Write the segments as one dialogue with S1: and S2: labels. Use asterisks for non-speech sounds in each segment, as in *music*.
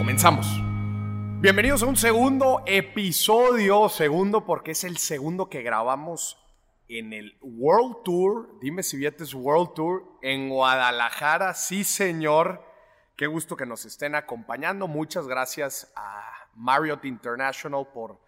S1: Comenzamos. Bienvenidos a un segundo episodio, segundo porque es el segundo que grabamos en el World Tour, dime si vietes World Tour, en Guadalajara, sí señor. Qué gusto que nos estén acompañando. Muchas gracias a Marriott International por,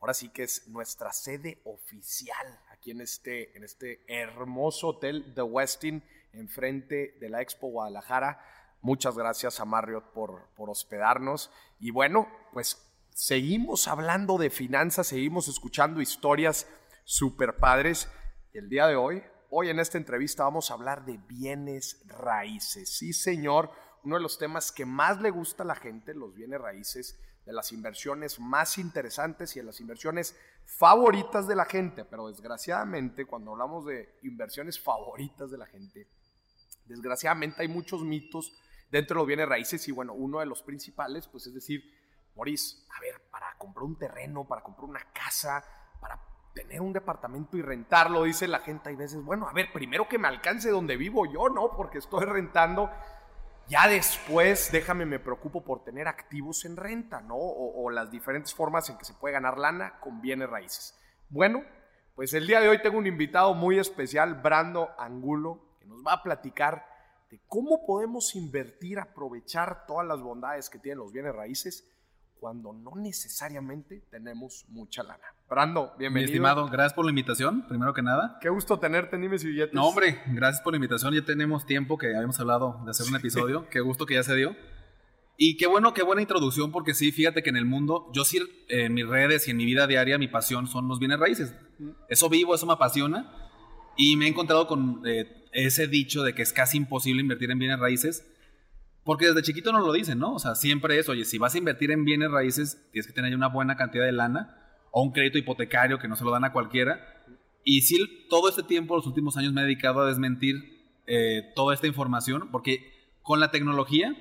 S1: ahora sí que es nuestra sede oficial aquí en este, en este hermoso hotel The Westin, enfrente de la Expo Guadalajara. Muchas gracias a Marriott por, por hospedarnos. Y bueno, pues seguimos hablando de finanzas, seguimos escuchando historias super padres. El día de hoy, hoy en esta entrevista vamos a hablar de bienes raíces. Sí, señor, uno de los temas que más le gusta a la gente, los bienes raíces, de las inversiones más interesantes y de las inversiones favoritas de la gente. Pero desgraciadamente, cuando hablamos de inversiones favoritas de la gente, desgraciadamente hay muchos mitos dentro de los bienes raíces y bueno, uno de los principales, pues es decir, Maurice, a ver, para comprar un terreno, para comprar una casa, para tener un departamento y rentarlo, dice la gente, hay veces, bueno, a ver, primero que me alcance donde vivo yo, ¿no? Porque estoy rentando. Ya después, déjame, me preocupo por tener activos en renta, ¿no? O, o las diferentes formas en que se puede ganar lana con bienes raíces. Bueno, pues el día de hoy tengo un invitado muy especial, Brando Angulo, que nos va a platicar de cómo podemos invertir, aprovechar todas las bondades que tienen los bienes raíces cuando no necesariamente tenemos mucha lana. Brando, bienvenido.
S2: Mi estimado, gracias por la invitación, primero que nada.
S1: Qué gusto tenerte en Dimes y Billetes.
S2: No, hombre, gracias por la invitación. Ya tenemos tiempo que habíamos hablado de hacer un episodio. qué gusto que ya se dio. Y qué bueno, qué buena introducción, porque sí, fíjate que en el mundo, yo sí, en mis redes y en mi vida diaria, mi pasión son los bienes raíces. Eso vivo, eso me apasiona. Y me he encontrado con eh, ese dicho de que es casi imposible invertir en bienes raíces, porque desde chiquito nos lo dicen, ¿no? O sea, siempre es, oye, si vas a invertir en bienes raíces, tienes que tener una buena cantidad de lana o un crédito hipotecario que no se lo dan a cualquiera. Y sí, todo este tiempo, los últimos años, me he dedicado a desmentir eh, toda esta información, porque con la tecnología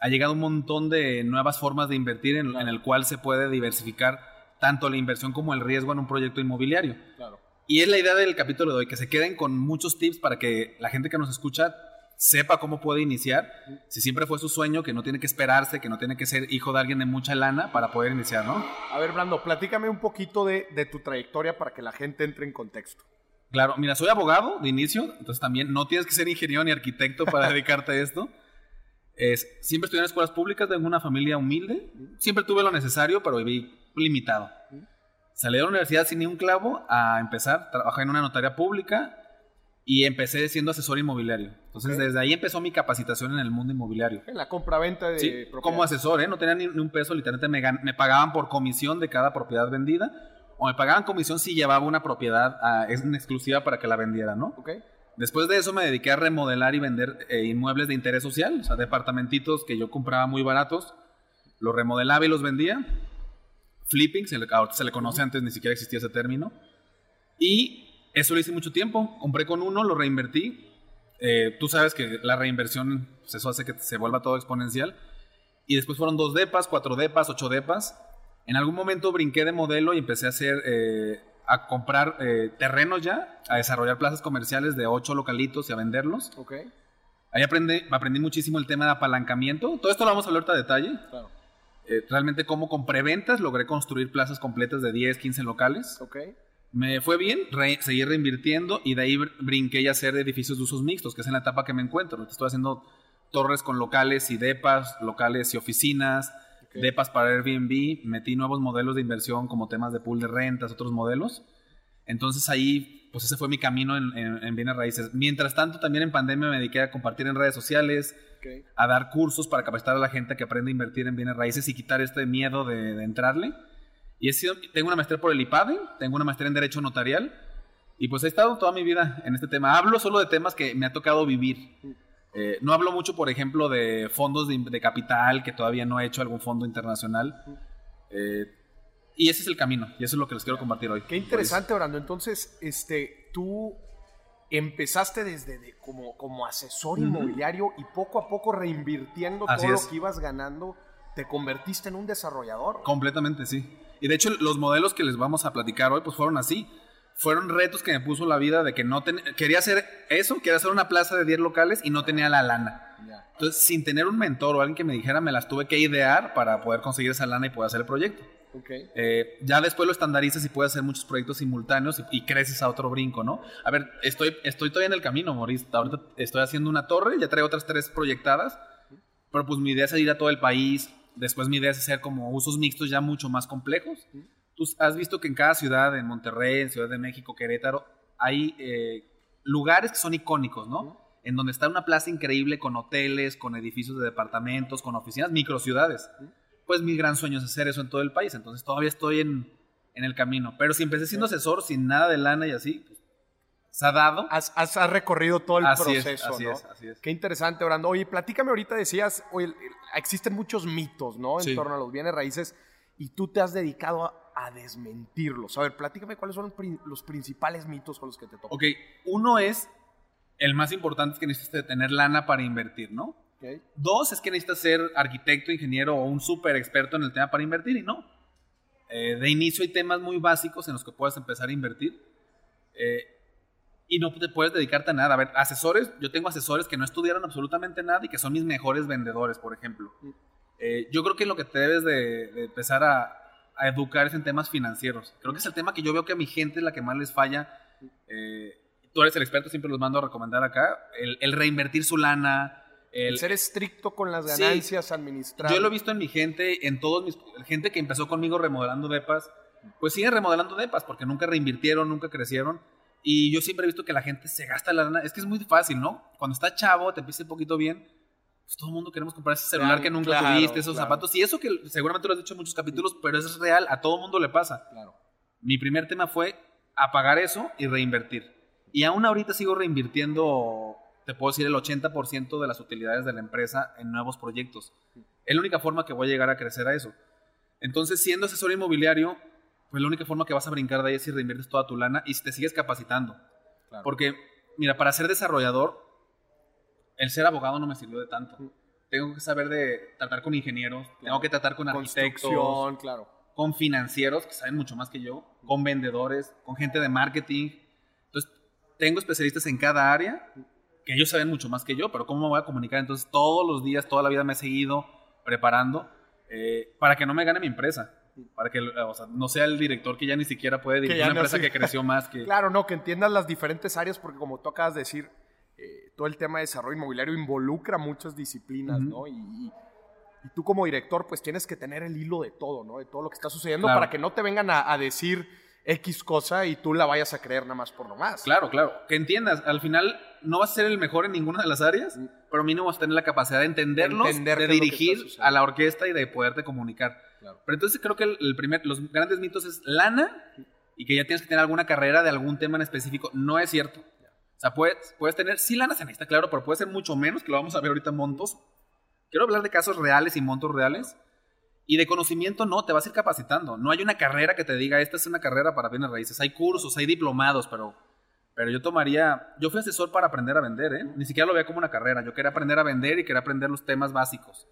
S2: ha llegado un montón de nuevas formas de invertir en, en el cual se puede diversificar tanto la inversión como el riesgo en un proyecto inmobiliario. Claro. Y es la idea del capítulo de hoy, que se queden con muchos tips para que la gente que nos escucha sepa cómo puede iniciar, si siempre fue su sueño, que no tiene que esperarse, que no tiene que ser hijo de alguien de mucha lana para poder iniciar, ¿no?
S1: A ver, Brando, platícame un poquito de, de tu trayectoria para que la gente entre en contexto.
S2: Claro, mira, soy abogado de inicio, entonces también no tienes que ser ingeniero ni arquitecto para *laughs* dedicarte a esto. Es, siempre estudié en escuelas públicas, tengo una familia humilde, siempre tuve lo necesario, pero viví limitado. Salí de la universidad sin ni un clavo a empezar, trabajé en una notaría pública y empecé siendo asesor inmobiliario. Entonces, desde ahí empezó mi capacitación en el mundo inmobiliario.
S1: En la compra-venta de
S2: sí, Como asesor, ¿eh? No tenía ni, un peso, literalmente me, me, pagaban por comisión de cada propiedad vendida o me pagaban comisión si llevaba una propiedad a, es una exclusiva para que la vendiera, ¿no?
S1: Okay.
S2: Después de eso me dediqué a remodelar y vender eh, inmuebles de interés social, o sea, departamentitos que yo compraba muy baratos, los remodelaba y los vendía flipping, se le, se le conoce antes, ni siquiera existía ese término. Y eso lo hice mucho tiempo. Compré con uno, lo reinvertí. Eh, tú sabes que la reinversión, pues eso hace que se vuelva todo exponencial. Y después fueron dos depas, cuatro depas, ocho depas. En algún momento brinqué de modelo y empecé a hacer, eh, a comprar eh, terrenos ya, a desarrollar plazas comerciales de ocho localitos y a venderlos.
S1: Okay.
S2: Ahí aprendí, aprendí muchísimo el tema de apalancamiento. Todo esto lo vamos a hablar a detalle.
S1: Claro.
S2: Eh, realmente como con preventas logré construir plazas completas de 10, 15 locales.
S1: Ok.
S2: Me fue bien, seguí reinvirtiendo y de ahí brinqué a hacer edificios de usos mixtos, que es en la etapa que me encuentro. Estoy haciendo torres con locales y depas, locales y oficinas, depas para Airbnb, metí nuevos modelos de inversión como temas de pool de rentas, otros modelos. Entonces ahí, pues ese fue mi camino en, en bienes raíces. Mientras tanto, también en pandemia me dediqué a compartir en redes sociales, a dar cursos para capacitar a la gente que aprende a invertir en bienes raíces y quitar este miedo de, entrarle. Y he sido, tengo una maestría por el IPADE, tengo una maestría en Derecho Notarial y pues he estado toda mi vida en este tema. Hablo solo de temas que me ha tocado vivir. Eh, no hablo mucho, por ejemplo, de fondos de, capital, que todavía no he hecho algún fondo internacional. Eh, y ese es el camino, y eso es lo que les quiero compartir hoy.
S1: Qué interesante, Orlando. Entonces, este, tú empezaste desde como, como asesor inmobiliario y poco a poco reinvirtiendo todo lo que ibas ganando, te convertiste en un desarrollador.
S2: Completamente, sí. Y de hecho, los modelos que les vamos a platicar hoy, pues fueron así. Fueron retos que me puso la vida de que no quería hacer eso, quería hacer una plaza de 10 locales y no tenía la lana. Entonces, sin tener un mentor o alguien que me dijera, me las tuve que idear para poder conseguir esa lana y poder hacer el proyecto. Eh, ya después lo estandarizas y puedes hacer muchos proyectos simultáneos y, creces a otro brinco, ¿no? A ver, estoy, estoy todavía en el camino, Maurice. Ahorita estoy haciendo una torre, ya traigo otras tres proyectadas, pero pues mi idea es ir a todo el país. Después mi idea es hacer como usos mixtos ya mucho más complejos. Tú has visto que en cada ciudad, en Monterrey, en Ciudad de México, Querétaro, hay eh, lugares que son icónicos, ¿no? En donde está una plaza increíble con hoteles, con edificios de departamentos, con oficinas, microciudades pues mi gran sueño es hacer eso en todo el país. Entonces todavía estoy en, el camino. Pero si empecé siendo asesor, sin nada de lana y así, pues, se ha dado.
S1: Has, recorrido todo el proceso, así Es, así es. Qué interesante, Orlando. Oye, platícame ahorita, decías, oye, existen muchos mitos, ¿no? En torno a los bienes raíces y tú te has dedicado a, desmentirlos. A ver, platícame cuáles son los principales mitos con los que te tocan.
S2: Ok, uno es, el más importante es que necesitas tener lana para invertir, ¿no? Dos, es que necesitas ser arquitecto, ingeniero o un súper experto en el tema para invertir y no. Eh, de inicio hay temas muy básicos en los que puedes empezar a invertir eh, y no te puedes dedicarte a nada. A ver, asesores, yo tengo asesores que no estudiaron absolutamente nada y que son mis mejores vendedores, por ejemplo. Mm. Eh, yo creo que lo que te debes de, empezar a, educar es en temas financieros. Creo que es el tema que yo veo que a mi gente es la que más les falla. tú eres el experto, siempre los mando a recomendar acá. el reinvertir su lana,
S1: el, ser estricto con las ganancias administradas.
S2: Yo lo he visto en mi gente, en todos mis. Gente que empezó conmigo remodelando depas, pues siguen remodelando depas porque nunca reinvirtieron, nunca crecieron. Y yo siempre he visto que la gente se gasta la lana. Es que es muy fácil, ¿no? Cuando está chavo, te empieza un poquito bien. Pues todo el mundo queremos comprar ese celular que nunca tuviste, esos zapatos. Y eso que seguramente lo has dicho en muchos capítulos, pero eso es real. A todo el mundo le pasa. Claro. Mi primer tema fue apagar eso y reinvertir. Y aún ahorita sigo reinvirtiendo te puedo decir el 80% de las utilidades de la empresa en nuevos proyectos. Es la única forma que voy a llegar a crecer a eso. Entonces, siendo asesor inmobiliario, pues la única forma que vas a brincar de ahí es si reinviertes toda tu lana y si te sigues capacitando. Porque, mira, para ser desarrollador, el ser abogado no me sirvió de tanto. Tengo que saber de tratar con ingenieros, tengo que tratar con arquitectos,
S1: claro.
S2: con financieros que saben mucho más que yo, con vendedores, con gente de marketing. Entonces, tengo especialistas en cada área que ellos saben mucho más que yo, pero ¿cómo me voy a comunicar? Entonces todos los días, toda la vida me he seguido preparando eh, para que no me gane mi empresa. Para que o sea, no sea el director que ya ni siquiera puede dirigir una empresa que creció más que... *laughs*
S1: Claro, no, que entiendas las diferentes áreas, porque como tú acabas de decir, eh, todo el tema de desarrollo inmobiliario involucra muchas disciplinas, ¿no? Y, tú como director, pues tienes que tener el hilo de todo, ¿no? De todo lo que está sucediendo para que no te vengan a decir X cosa y tú la vayas a creer nada más por lo más.
S2: Claro, claro. Que entiendas, al final no vas a ser el mejor en ninguna de las áreas, mm. pero mínimo vas a tener la capacidad de entenderlos, de dirigir a la orquesta y de poderte comunicar. Pero entonces creo que el, primer, los grandes mitos es lana y que ya tienes que tener alguna carrera de algún tema en específico. No es cierto. O sea, puedes, puedes tener, sí lana se necesita, claro, pero puede ser mucho menos, que lo vamos a ver ahorita en montos. Quiero hablar de casos reales y montos reales y de conocimiento no, te vas a ir capacitando. No hay una carrera que te diga, esta es una carrera para bienes raíces. Hay cursos, hay diplomados, pero, pero yo tomaría, yo fui asesor para aprender a vender, ¿eh? Ni siquiera lo veía como una carrera. Yo quería aprender a vender y quería aprender los temas básicos.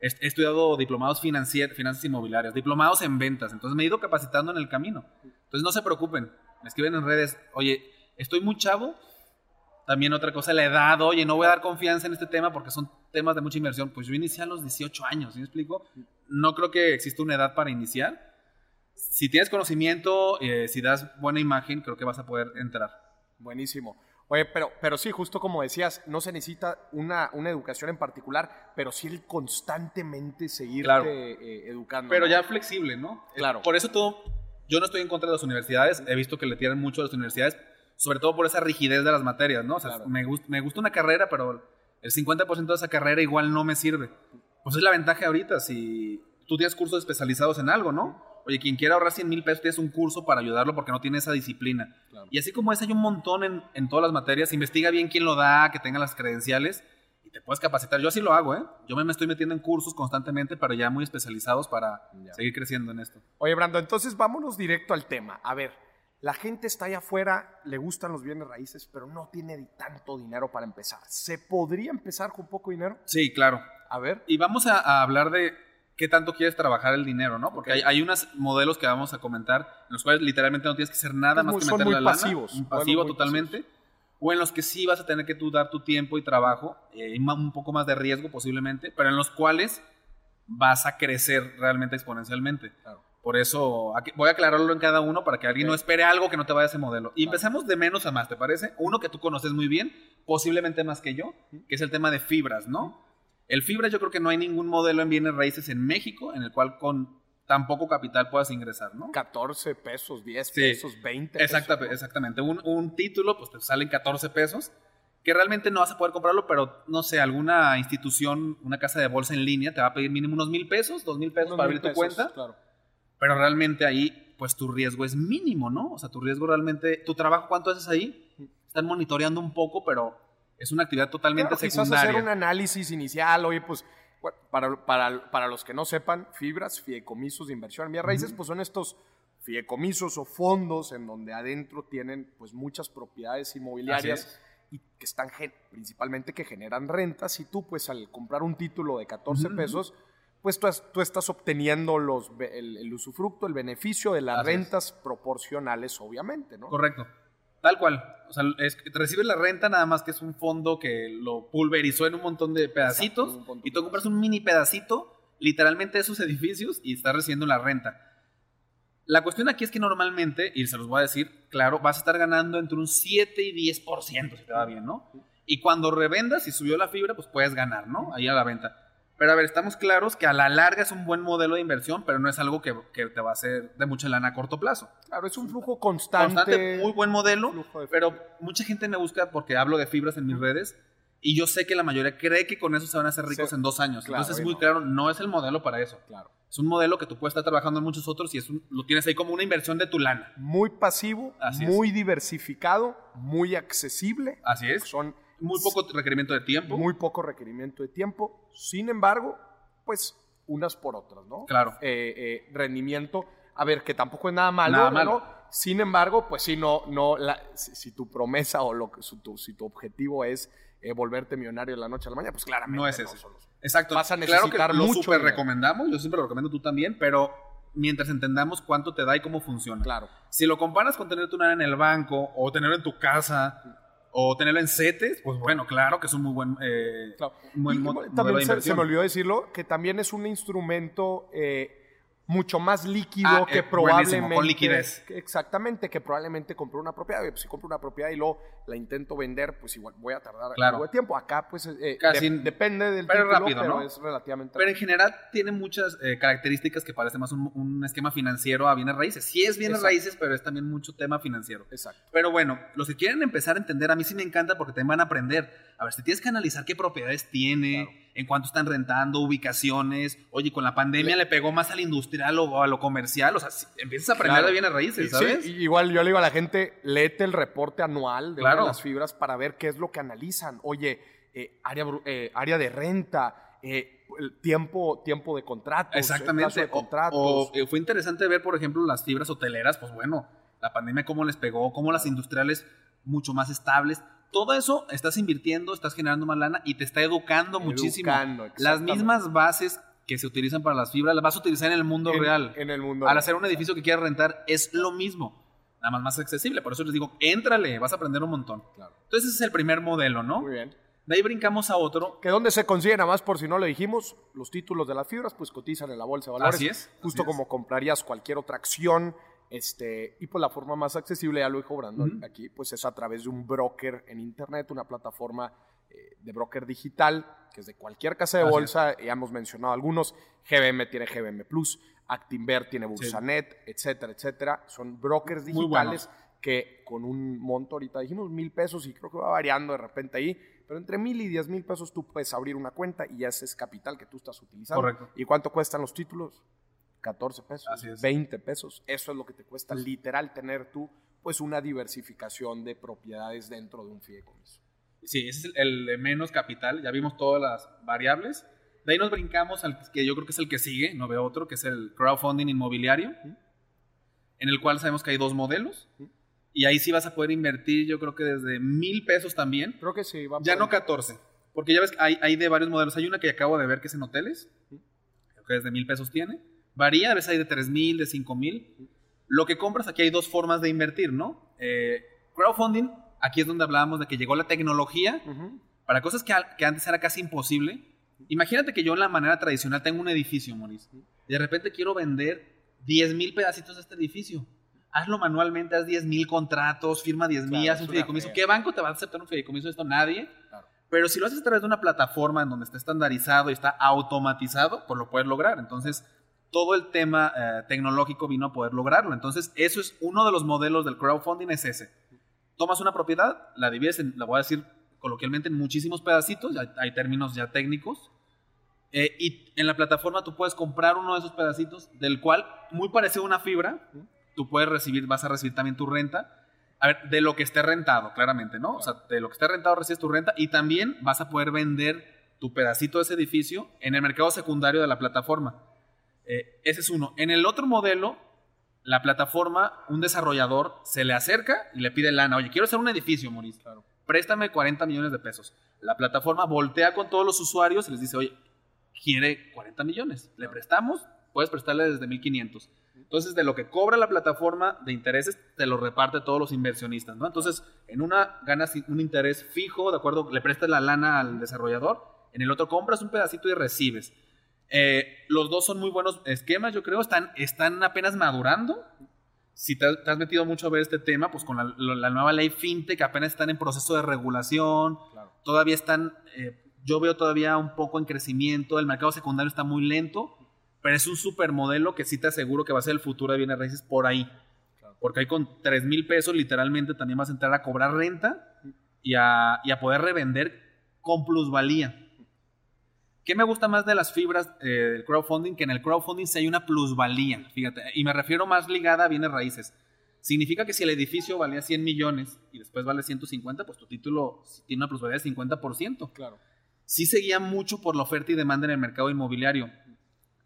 S2: He, estudiado diplomados financieros, finanzas inmobiliarias, diplomados en ventas. Entonces me he ido capacitando en el camino. Entonces no se preocupen. Me escriben en redes, oye, estoy muy chavo, también otra cosa, la edad, oye, no voy a dar confianza en este tema porque son temas de mucha inversión. Pues yo inicié a los 18 años, ¿sí me explico? No creo que exista una edad para iniciar. Si tienes conocimiento, eh, si das buena imagen, creo que vas a poder entrar.
S1: Buenísimo. Oye, pero, pero sí, justo como decías, no se necesita una, una educación en particular, pero sí el constantemente seguirte eh, educando.
S2: Pero ya flexible, ¿no?
S1: Claro.
S2: Por eso todo, yo no estoy en contra de las universidades, he visto que le tiran mucho a las universidades, sobre todo por esa rigidez de las materias, ¿no? O sea, me, me gusta una carrera, pero el 50% de esa carrera igual no me sirve. Pues es la ventaja ahorita, si tú tienes cursos especializados en algo, ¿no? Oye, quien quiera ahorrar 100 mil pesos, tienes un curso para ayudarlo porque no tiene esa disciplina. Y así como es, hay un montón en, en, todas las materias. Investiga bien quién lo da, que tenga las credenciales. te puedes capacitar. Yo así lo hago, ¿eh? Yo me estoy metiendo en cursos constantemente, pero ya muy especializados para seguir creciendo en esto.
S1: Oye, Brando, entonces vámonos directo al tema. A ver, la gente está allá afuera, le gustan los bienes raíces, pero no tiene tanto dinero para empezar. ¿Se podría empezar con poco dinero?
S2: Sí, claro.
S1: A ver.
S2: Y vamos a, hablar de qué tanto quieres trabajar el dinero, ¿no? Porque hay, unos modelos que vamos a comentar en los cuales literalmente no tienes que hacer nada más que meter la
S1: pasivos,
S2: lana. pasivo totalmente. O en los que sí vas a tener que tú dar tu tiempo y trabajo, eh, un poco más de riesgo posiblemente, pero en los cuales vas a crecer realmente exponencialmente. Claro. Por eso voy a aclararlo en cada uno para que alguien no espere algo que no te vaya a ese modelo. Y empezamos de menos a más, ¿te parece? Uno que tú conoces muy bien, posiblemente más que yo, que es el tema de fibras, ¿no? El fibras yo creo que no hay ningún modelo en bienes raíces en México en el cual con tan poco capital puedas ingresar, ¿no?
S1: 14 pesos, 10 pesos, 20
S2: pesos. Exactamente, exactamente. Un, un, título, pues te salen 14 pesos, que realmente no vas a poder comprarlo, pero no sé, alguna institución, una casa de bolsa en línea te va a pedir mínimo unos mil pesos, dos mil pesos para abrir tu cuenta. Claro pero realmente ahí, pues tu riesgo es mínimo, ¿no? O sea, tu riesgo realmente, tu trabajo, ¿cuánto haces ahí? Están monitoreando un poco, pero es una actividad totalmente claro, secundaria.
S1: Hacer un análisis inicial, oye, pues para, para, para, los que no sepan, fibras, fideicomisos de inversión en bienes raíces, pues son estos fideicomisos o fondos en donde adentro tienen pues muchas propiedades inmobiliarias y que están principalmente que generan rentas y tú pues al comprar un título de 14 pesos pues tú, estás obteniendo los, el, usufructo, el beneficio de las rentas proporcionales, obviamente, ¿no?
S2: Correcto. Tal cual. O sea, es, recibes la renta nada más que es un fondo que lo pulverizó en un montón de pedacitos y tú compras un mini pedacito, literalmente de esos edificios y estás recibiendo la renta. La cuestión aquí es que normalmente, y se los voy a decir, claro, vas a estar ganando entre un 7 y 10% si te va bien, ¿no? Y cuando revendas y subió la fibra, pues puedes ganar, ¿no? Ahí a la venta. Pero a ver, estamos claros que a la larga es un buen modelo de inversión, pero no es algo que, te va a hacer de mucha lana a corto plazo.
S1: Claro, es un flujo constante. Constante,
S2: muy buen modelo, pero mucha gente me busca porque hablo de fibras en mis redes y yo sé que la mayoría cree que con eso se van a hacer ricos en dos años. Entonces es muy claro, no es el modelo para eso. Claro. Es un modelo que tú puedes estar trabajando en muchos otros y es lo tienes ahí como una inversión de tu lana.
S1: Muy pasivo, muy diversificado, muy accesible.
S2: Así es.
S1: Son
S2: muy poco requerimiento de tiempo.
S1: Muy poco requerimiento de tiempo. Sin embargo, pues unas por otras, ¿no?
S2: Claro.
S1: Eh, eh, rendimiento, a ver, que tampoco es nada malo, nada Sin embargo, pues si no, no, si, tu promesa o lo que, si, tu, si tu objetivo es eh, volverte millonario de la noche a la mañana, pues claramente
S2: no es eso. Exacto. Vas a necesitar claro que lo recomendamos, yo siempre lo recomiendo tú también, pero mientras entendamos cuánto te da y cómo funciona.
S1: Claro.
S2: Si lo comparas con tener tu nada en el banco o tenerlo en tu casa o tenerlo en CETES, pues bueno, claro que es un muy buen, eh,
S1: también se, se, me olvidó decirlo, que también es un instrumento eh, mucho más líquido ah, que eh, probablemente.
S2: Con liquidez.
S1: exactamente, que probablemente compró una propiedad. Pues, si compro una propiedad y luego la intento vender, pues igual voy a tardar
S2: claro.
S1: algo de tiempo. Acá, pues eh, Casi, depende del
S2: pero rápido, ¿no?
S1: es relativamente
S2: Pero en general tiene muchas eh, características que parece más un, esquema financiero a bienes raíces. Sí es bienes raíces, pero es también mucho tema financiero.
S1: Exacto.
S2: Pero bueno, los que quieren empezar a entender, a mí sí me encanta porque también van a aprender. A ver, si tienes que analizar qué propiedades tiene en cuánto están rentando, ubicaciones. Oye, con la pandemia le, pegó más al industrial o a lo comercial. O sea, empiezas a aprender de bienes raíces, ¿sabes?
S1: Sí, igual yo le digo a la gente, léete el reporte anual de las fibras para ver qué es lo que analizan. Oye, eh, área, eh, área de renta, eh, tiempo, tiempo de contratos.
S2: Exactamente.
S1: De contratos.
S2: O, fue interesante ver, por ejemplo, las fibras hoteleras, pues bueno, la pandemia cómo les pegó, cómo las industriales mucho más estables todo eso estás invirtiendo, estás generando más lana y te está educando, muchísimo. Las mismas bases que se utilizan para las fibras las vas a utilizar en el mundo real.
S1: En el mundo
S2: Al hacer un edificio que quieras rentar es lo mismo, nada más más accesible. Por eso les digo, éntrale, vas a aprender un montón.
S1: Claro.
S2: Entonces ese es el primer modelo, ¿no?
S1: Muy bien.
S2: De ahí brincamos a otro.
S1: Que donde se consigue, nada más por si no lo dijimos, los títulos de las fibras pues cotizan en la bolsa de valores.
S2: Así es.
S1: Justo como comprarías cualquier otra acción este, y pues la forma más accesible, ya lo dijo Brandon aquí, pues es a través de un broker en Internet, una plataforma eh, de broker digital, que es de cualquier casa de bolsa, ya hemos mencionado algunos, GBM tiene GBM Plus, Actinver tiene Bursanet, etcétera, etcétera. Son brokers digitales que con un monto, ahorita dijimos mil pesos y creo que va variando de repente ahí, pero entre mil y diez mil pesos tú puedes abrir una cuenta y ya ese es capital que tú estás utilizando.
S2: Correcto.
S1: ¿Y cuánto cuestan los títulos? 14 pesos, 20 pesos. Eso es lo que te cuesta literal tener tú pues una diversificación de propiedades dentro de un fideicomiso.
S2: Sí, ese es el, de menos capital. Ya vimos todas las variables. De ahí nos brincamos al que yo creo que es el que sigue, no veo otro, que es el crowdfunding inmobiliario, en el cual sabemos que hay dos modelos. Y ahí sí vas a poder invertir, yo creo que desde mil pesos también.
S1: Creo que sí. Va
S2: ya no 14. Porque ya ves que hay, hay, de varios modelos. Hay una que acabo de ver que es en hoteles, creo que desde mil pesos tiene. Varía, a veces hay de tres mil, de cinco mil. Lo que compras, aquí hay dos formas de invertir, ¿no? Eh, crowdfunding, aquí es donde hablábamos de que llegó la tecnología para cosas que, que, antes era casi imposible. Imagínate que yo en la manera tradicional tengo un edificio, Maurice. Y de repente quiero vender 10 mil pedacitos de este edificio. Hazlo manualmente, haz 10 mil contratos, firma 10 mil, haz un fideicomiso. ¿Qué banco te va a aceptar un fideicomiso? Esto nadie. Pero si lo haces a través de una plataforma en donde está estandarizado y está automatizado, pues lo puedes lograr. Entonces, todo el tema eh, tecnológico vino a poder lograrlo. Entonces, eso es uno de los modelos del crowdfunding, es ese. Tomas una propiedad, la divides, en, la voy a decir coloquialmente, en muchísimos pedacitos, hay, términos ya técnicos, eh, y en la plataforma tú puedes comprar uno de esos pedacitos, del cual, muy parecido a una fibra, tú puedes recibir, vas a recibir también tu renta, a ver, de lo que esté rentado, claramente, ¿no? O sea, de lo que esté rentado recibes tu renta y también vas a poder vender tu pedacito de ese edificio en el mercado secundario de la plataforma. Eh, ese es uno. En el otro modelo, la plataforma, un desarrollador se le acerca y le pide lana. Oye, quiero hacer un edificio, Maurice. Préstame 40 millones de pesos. La plataforma voltea con todos los usuarios y les dice, oye, quiere 40 millones. Le prestamos, puedes prestarle desde 1500. Entonces, de lo que cobra la plataforma de intereses, te lo reparte todos los inversionistas, ¿no? Entonces, en una ganas un interés fijo, ¿de acuerdo? Le prestas la lana al desarrollador, en el otro compras un pedacito y recibes. Eh, los dos son muy buenos esquemas, yo creo, están, están apenas madurando. Si te, has metido mucho a ver este tema, pues con la, nueva ley FinTech apenas están en proceso de regulación, todavía están, eh, yo veo todavía un poco en crecimiento, el mercado secundario está muy lento, pero es un supermodelo que sí te aseguro que va a ser el futuro de bienes raíces por ahí. Porque ahí con 3 mil pesos literalmente también vas a entrar a cobrar renta y a, y a poder revender con plusvalía. ¿Qué me gusta más de las fibras eh, del crowdfunding? Que en el crowdfunding sí hay una plusvalía, fíjate, y me refiero más ligada a bienes raíces. Significa que si el edificio valía 100 millones y después vale 150, pues tu título tiene una plusvalía de 50%.
S1: Claro.
S2: Sí seguía mucho por la oferta y demanda en el mercado inmobiliario.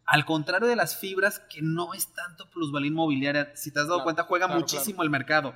S2: Al contrario de las fibras, que no es tanto plusvalía inmobiliaria, si te has dado cuenta, juega muchísimo el mercado.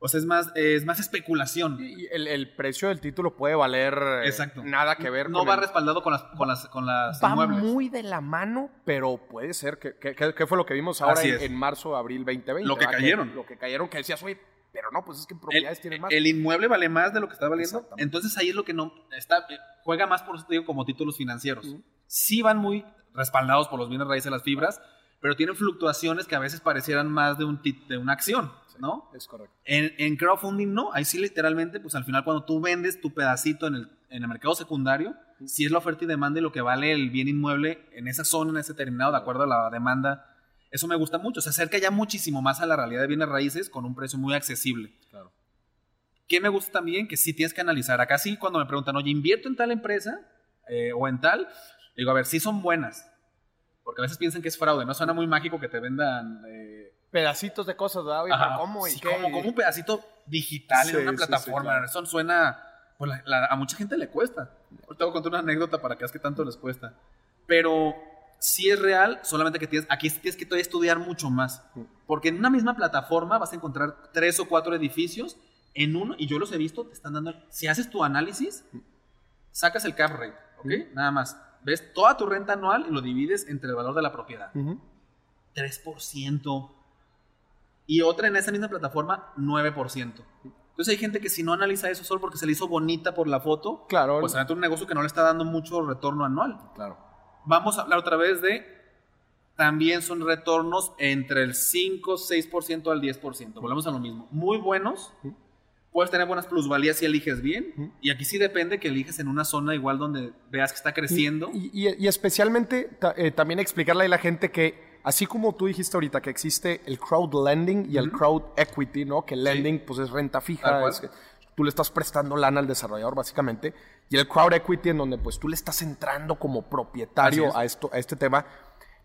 S2: O sea, es más, es más especulación.
S1: Y el, precio del título puede valer eh, nada que ver
S2: no va respaldado con las, con las, con las
S1: Va muy de la mano, pero puede ser. que ¿Qué fue lo que vimos ahora en, marzo, abril 2020?
S2: Lo que cayeron.
S1: lo que cayeron, que decías, oye, pero no, pues es que en propiedades tienen más.
S2: El inmueble vale más de lo que está valiendo. Entonces ahí es lo que no está, eh, juega más por eso digo como títulos financieros. Sí van muy respaldados por los bienes raíces de las fibras, pero tienen fluctuaciones que a veces parecieran más de, un de una acción, ¿no?
S1: Es correcto.
S2: En, crowdfunding no, ahí sí literalmente, pues al final cuando tú vendes tu pedacito en el, en el mercado secundario, si es la oferta y demanda y lo que vale el bien inmueble en esa zona, en ese terminado, de acuerdo a la demanda, eso me gusta mucho. Se acerca ya muchísimo más a la realidad de bienes raíces con un precio muy accesible.
S1: Claro.
S2: ¿Qué me gusta también? Que sí tienes que analizar. Acá sí, cuando me preguntan, oye, invierto en tal empresa eh, o en tal, digo, a ver, sí son buenas. Porque a veces piensan que es fraude, ¿no? Suena muy mágico que te vendan... Eh,
S1: Pedacitos de cosas, ¿verdad?
S2: ¿Cómo? ¿Y Como, un pedacito digital en una plataforma. Eso suena... Pues a mucha gente le cuesta. Ahorita voy a contar una anécdota para que veas que tanto les cuesta. Pero sí es real, solamente que tienes, aquí tienes que todavía estudiar mucho más. Porque en una misma plataforma vas a encontrar tres o cuatro edificios en uno, y yo los he visto, te están dando, si haces tu análisis, sacas el cap rate, ¿ok? Nada más ves toda tu renta anual y lo divides entre el valor de la propiedad. 3%. Y otra en esa misma plataforma, 9%. Entonces hay gente que si no analiza eso solo porque se le hizo bonita por la foto,
S1: claro.
S2: pues se un negocio que no le está dando mucho retorno anual.
S1: Claro.
S2: Vamos a hablar otra vez de, también son retornos entre el 5, 6% al 10%. Volvemos a lo mismo. Muy buenos puedes tener buenas plusvalías si eliges bien. Y aquí sí depende que eliges en una zona igual donde veas que está creciendo.
S1: Y, especialmente eh, también explicarle a la gente que, así como tú dijiste ahorita, que existe el crowd lending y el crowd equity, ¿no? Que el lending pues es renta fija. tú le estás prestando lana al desarrollador básicamente. Y el crowd equity en donde pues tú le estás entrando como propietario a, esto, a este tema.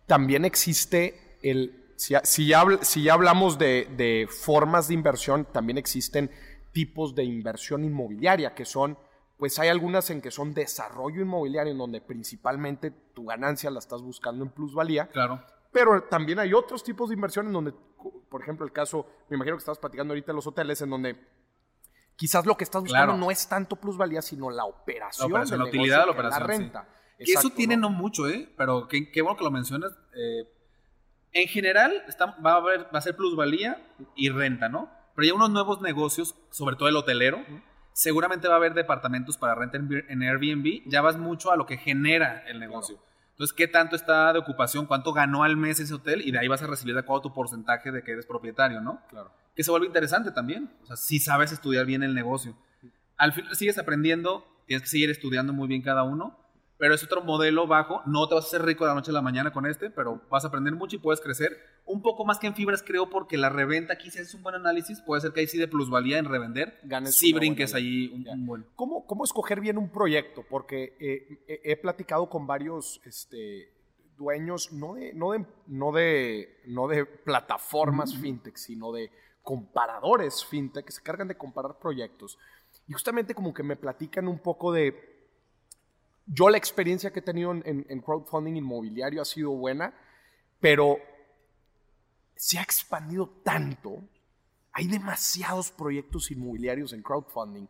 S1: También existe el... Si, si, ya, si ya hablamos de, de formas de inversión, también existen tipos de inversión inmobiliaria, que son pues hay algunas en que son desarrollo inmobiliario, en donde principalmente tu ganancia la estás buscando en plusvalía.
S2: Claro.
S1: Pero también hay otros tipos de inversiones donde, por ejemplo, el caso, me imagino que estabas platicando ahorita de los hoteles, en donde quizás lo que estás buscando no es tanto plusvalía, sino la operación. La,
S2: operación, la utilidad de la operación. La renta. Y eso tiene ¿no? mucho, ¿eh? Pero qué, bueno que lo mencionas. Eh, en general, va, a haber, va a ser plusvalía y renta, ¿no? Pero hay unos nuevos negocios, sobre todo el hotelero. Seguramente va a haber departamentos para renta en Airbnb. Ya vas mucho a lo que genera el negocio. Entonces, ¿qué tanto está de ocupación? ¿Cuánto ganó al mes ese hotel? Y de ahí vas a recibir de acuerdo tu porcentaje de que eres propietario, ¿no?
S1: Claro.
S2: Que se vuelve interesante también. O sea, si sabes estudiar bien el negocio. Al final sigues aprendiendo, tienes que seguir estudiando muy bien cada uno pero es otro modelo bajo. No te vas a hacer rico de la noche a la mañana con este, pero vas a aprender mucho y puedes crecer. Un poco más que en fibras, creo, porque la reventa aquí, si haces un buen análisis, puede ser que ahí sí de plusvalía en revender. Ganes sí brinques ahí un, buen.
S1: ¿Cómo, ¿Cómo, escoger bien un proyecto? Porque eh, he platicado con varios este, dueños, no de, no de, no de, no de plataformas fintech, sino de comparadores fintech que se cargan de comparar proyectos. Y justamente como que me platican un poco de yo la experiencia que he tenido en, crowdfunding inmobiliario ha sido buena, pero se ha expandido tanto, hay demasiados proyectos inmobiliarios en crowdfunding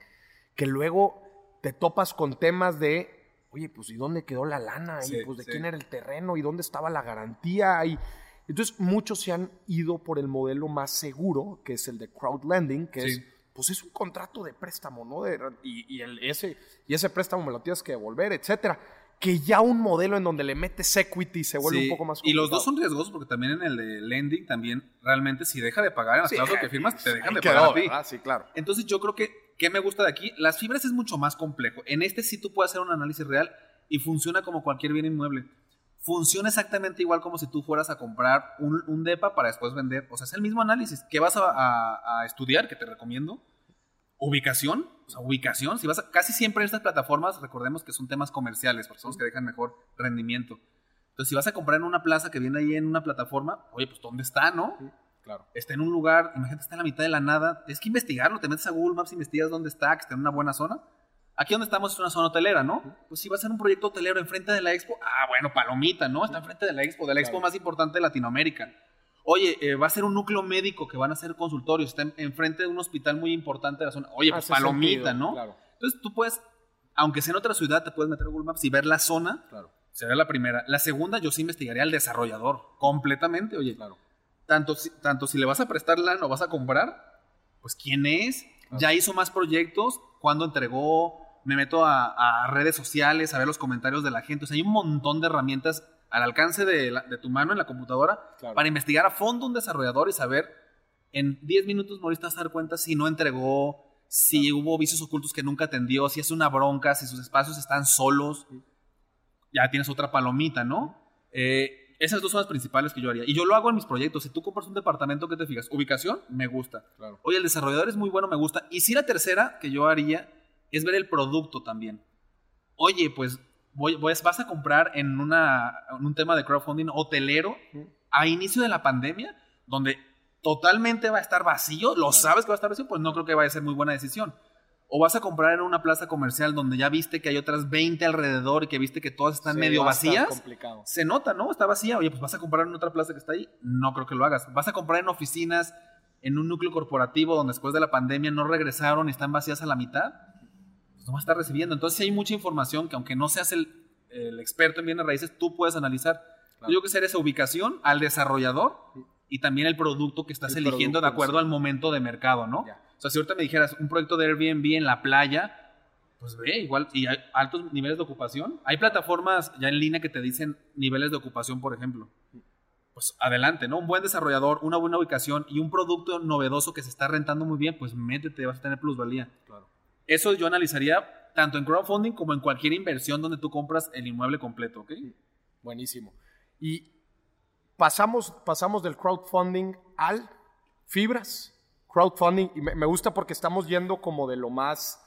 S1: que luego te topas con temas de, oye, pues ¿y dónde quedó la lana? ¿Y pues de quién era el terreno? ¿Y dónde estaba la garantía? Y, entonces muchos se han ido por el modelo más seguro, que es el de crowdlending, que es pues es un contrato de préstamo, ¿no? y, el, ese, y ese préstamo me lo tienes que devolver, etcétera. Que ya un modelo en donde le metes equity se vuelve un poco más
S2: complicado. Y los dos son riesgosos porque también en el de lending, también realmente si deja de pagar en las que *laughs* firmas, te dejan de pagar a ti.
S1: Ah, sí, claro.
S2: Entonces yo creo que, ¿qué me gusta de aquí? Las fibras es mucho más complejo. En este sí tú puedes hacer un análisis real y funciona como cualquier bien inmueble funciona exactamente igual como si tú fueras a comprar un, DEPA para después vender. O sea, es el mismo análisis. ¿Qué vas a, estudiar? Que te recomiendo. Ubicación. O sea, ubicación. Si vas casi siempre en estas plataformas, recordemos que son temas comerciales, porque son los que dejan mejor rendimiento. Entonces, si vas a comprar en una plaza que viene ahí en una plataforma, oye, pues ¿dónde está, no?
S1: claro.
S2: Está en un lugar, imagínate, está en la mitad de la nada. Tienes que investigarlo. Te metes a Google Maps, investigas dónde está, que está en una buena zona Aquí donde estamos es una zona hotelera, ¿no? Pues si va a ser un proyecto hotelero enfrente de la expo, ah, bueno, palomita, ¿no? Está enfrente de la expo, de la expo más importante de Latinoamérica. Oye, eh, va a ser un núcleo médico que van a hacer consultorios, está enfrente de un hospital muy importante de la zona. Oye, pues palomita, ¿no? Claro. Entonces tú puedes, aunque sea en otra ciudad, te puedes meter a Google Maps y ver la zona.
S1: Claro.
S2: Sería la primera. La segunda, yo sí investigaría al desarrollador, completamente, oye.
S1: Claro.
S2: Tanto, tanto si le vas a prestar lana o vas a comprar, pues quién es, ya hizo más proyectos, cuándo entregó, me meto a, redes sociales, a ver los comentarios de la gente. O sea, hay un montón de herramientas al alcance de, tu mano en la computadora para investigar a fondo un desarrollador y saber en 10 minutos moriste a dar cuenta si no entregó, si hubo vicios ocultos que nunca atendió, si es una bronca, si sus espacios están solos. Ya tienes otra palomita, ¿no? Eh, esas dos son las principales que yo haría. Y yo lo hago en mis proyectos. Si tú compras un departamento, ¿qué te fijas? Ubicación, me gusta. Oye, el desarrollador es muy bueno, me gusta. Y si la tercera que yo haría es ver el producto también. Oye, pues voy, vas a comprar en, una, un tema de crowdfunding hotelero a inicio de la pandemia, donde totalmente va a estar vacío, lo sabes que va a estar vacío, pues no creo que vaya a ser muy buena decisión. O vas a comprar en una plaza comercial donde ya viste que hay otras 20 alrededor y que viste que todas están medio vacías.
S1: Complicado.
S2: Se nota, ¿no? Está vacía. Oye, pues vas a comprar en otra plaza que está ahí. No creo que lo hagas. Vas a comprar en oficinas, en un núcleo corporativo donde después de la pandemia no regresaron y están vacías a la mitad pues, no va a estar recibiendo. Entonces hay mucha información que aunque no seas el, experto en bienes raíces, tú puedes analizar. Yo creo que ser esa ubicación al desarrollador y también el producto que estás eligiendo de acuerdo al momento de mercado, ¿no? O sea, si ahorita me dijeras un proyecto de Airbnb en la playa, pues ve, igual, y hay altos niveles de ocupación. Hay plataformas ya en línea que te dicen niveles de ocupación, por ejemplo. Pues adelante, ¿no? Un buen desarrollador, una buena ubicación y un producto novedoso que se está rentando muy bien, pues métete, vas a tener plusvalía.
S1: Claro.
S2: Eso yo analizaría tanto en crowdfunding como en cualquier inversión donde tú compras el inmueble completo, ¿ok?
S1: Buenísimo. Y pasamos, pasamos del crowdfunding al fibras. Crowdfunding, y me, gusta porque estamos yendo como de lo más,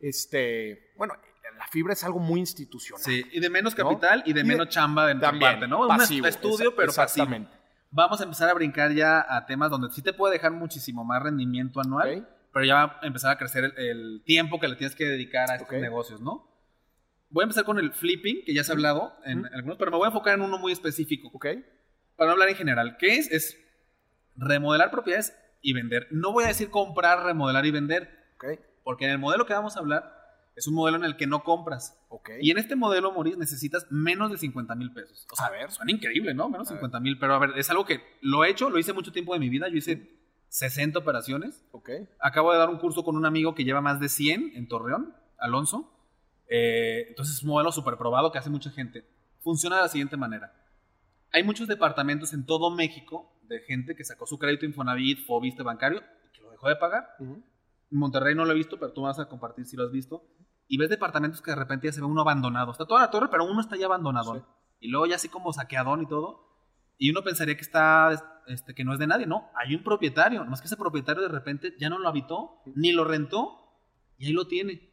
S1: este, bueno, la fibra es algo muy institucional.
S2: Sí, y de menos capital y de menos chamba de tu parte, ¿no? un estudio, pero exactamente. Vamos a empezar a brincar ya a temas donde sí te puede dejar muchísimo más rendimiento anual pero ya va a empezar a crecer el, el tiempo que le tienes que dedicar a estos negocios, ¿no? Voy a empezar con el flipping, que ya se ha hablado en algunos, pero me voy a enfocar en uno muy específico,
S1: Ok.
S2: para no hablar en general. ¿Qué es? Es remodelar propiedades y vender. No voy a decir comprar, remodelar y vender,
S1: Ok.
S2: porque en el modelo que vamos a hablar es un modelo en el que no compras.
S1: Ok.
S2: Y en este modelo, Maurice, necesitas menos de 50 mil pesos. O sea,
S1: A ver.
S2: suena increíble, ¿no? Menos
S1: A
S2: 50 mil. Pero a ver, es algo que lo he hecho, lo hice mucho tiempo de mi vida. Yo hice 60 operaciones.
S1: Ok.
S2: Acabo de dar un curso con un amigo que lleva más de 100 en Torreón, Alonso. Eh, entonces es un modelo súper probado que hace mucha gente. Funciona de la siguiente manera. Hay muchos departamentos en todo México de gente que sacó su crédito Infonavit, Fobiste bancario, y que lo dejó de pagar. En Monterrey no lo he visto, pero tú me vas a compartir si lo has visto. Y ves departamentos que de repente ya se ve uno abandonado. Está toda la torre, pero uno está ya abandonado.
S1: Sí.
S2: Y luego ya así como saqueadón y todo. Y uno pensaría que está, este, que no es de nadie. No, hay un propietario. Más que ese propietario de repente ya no lo habitó, ni lo rentó, y ahí lo tiene.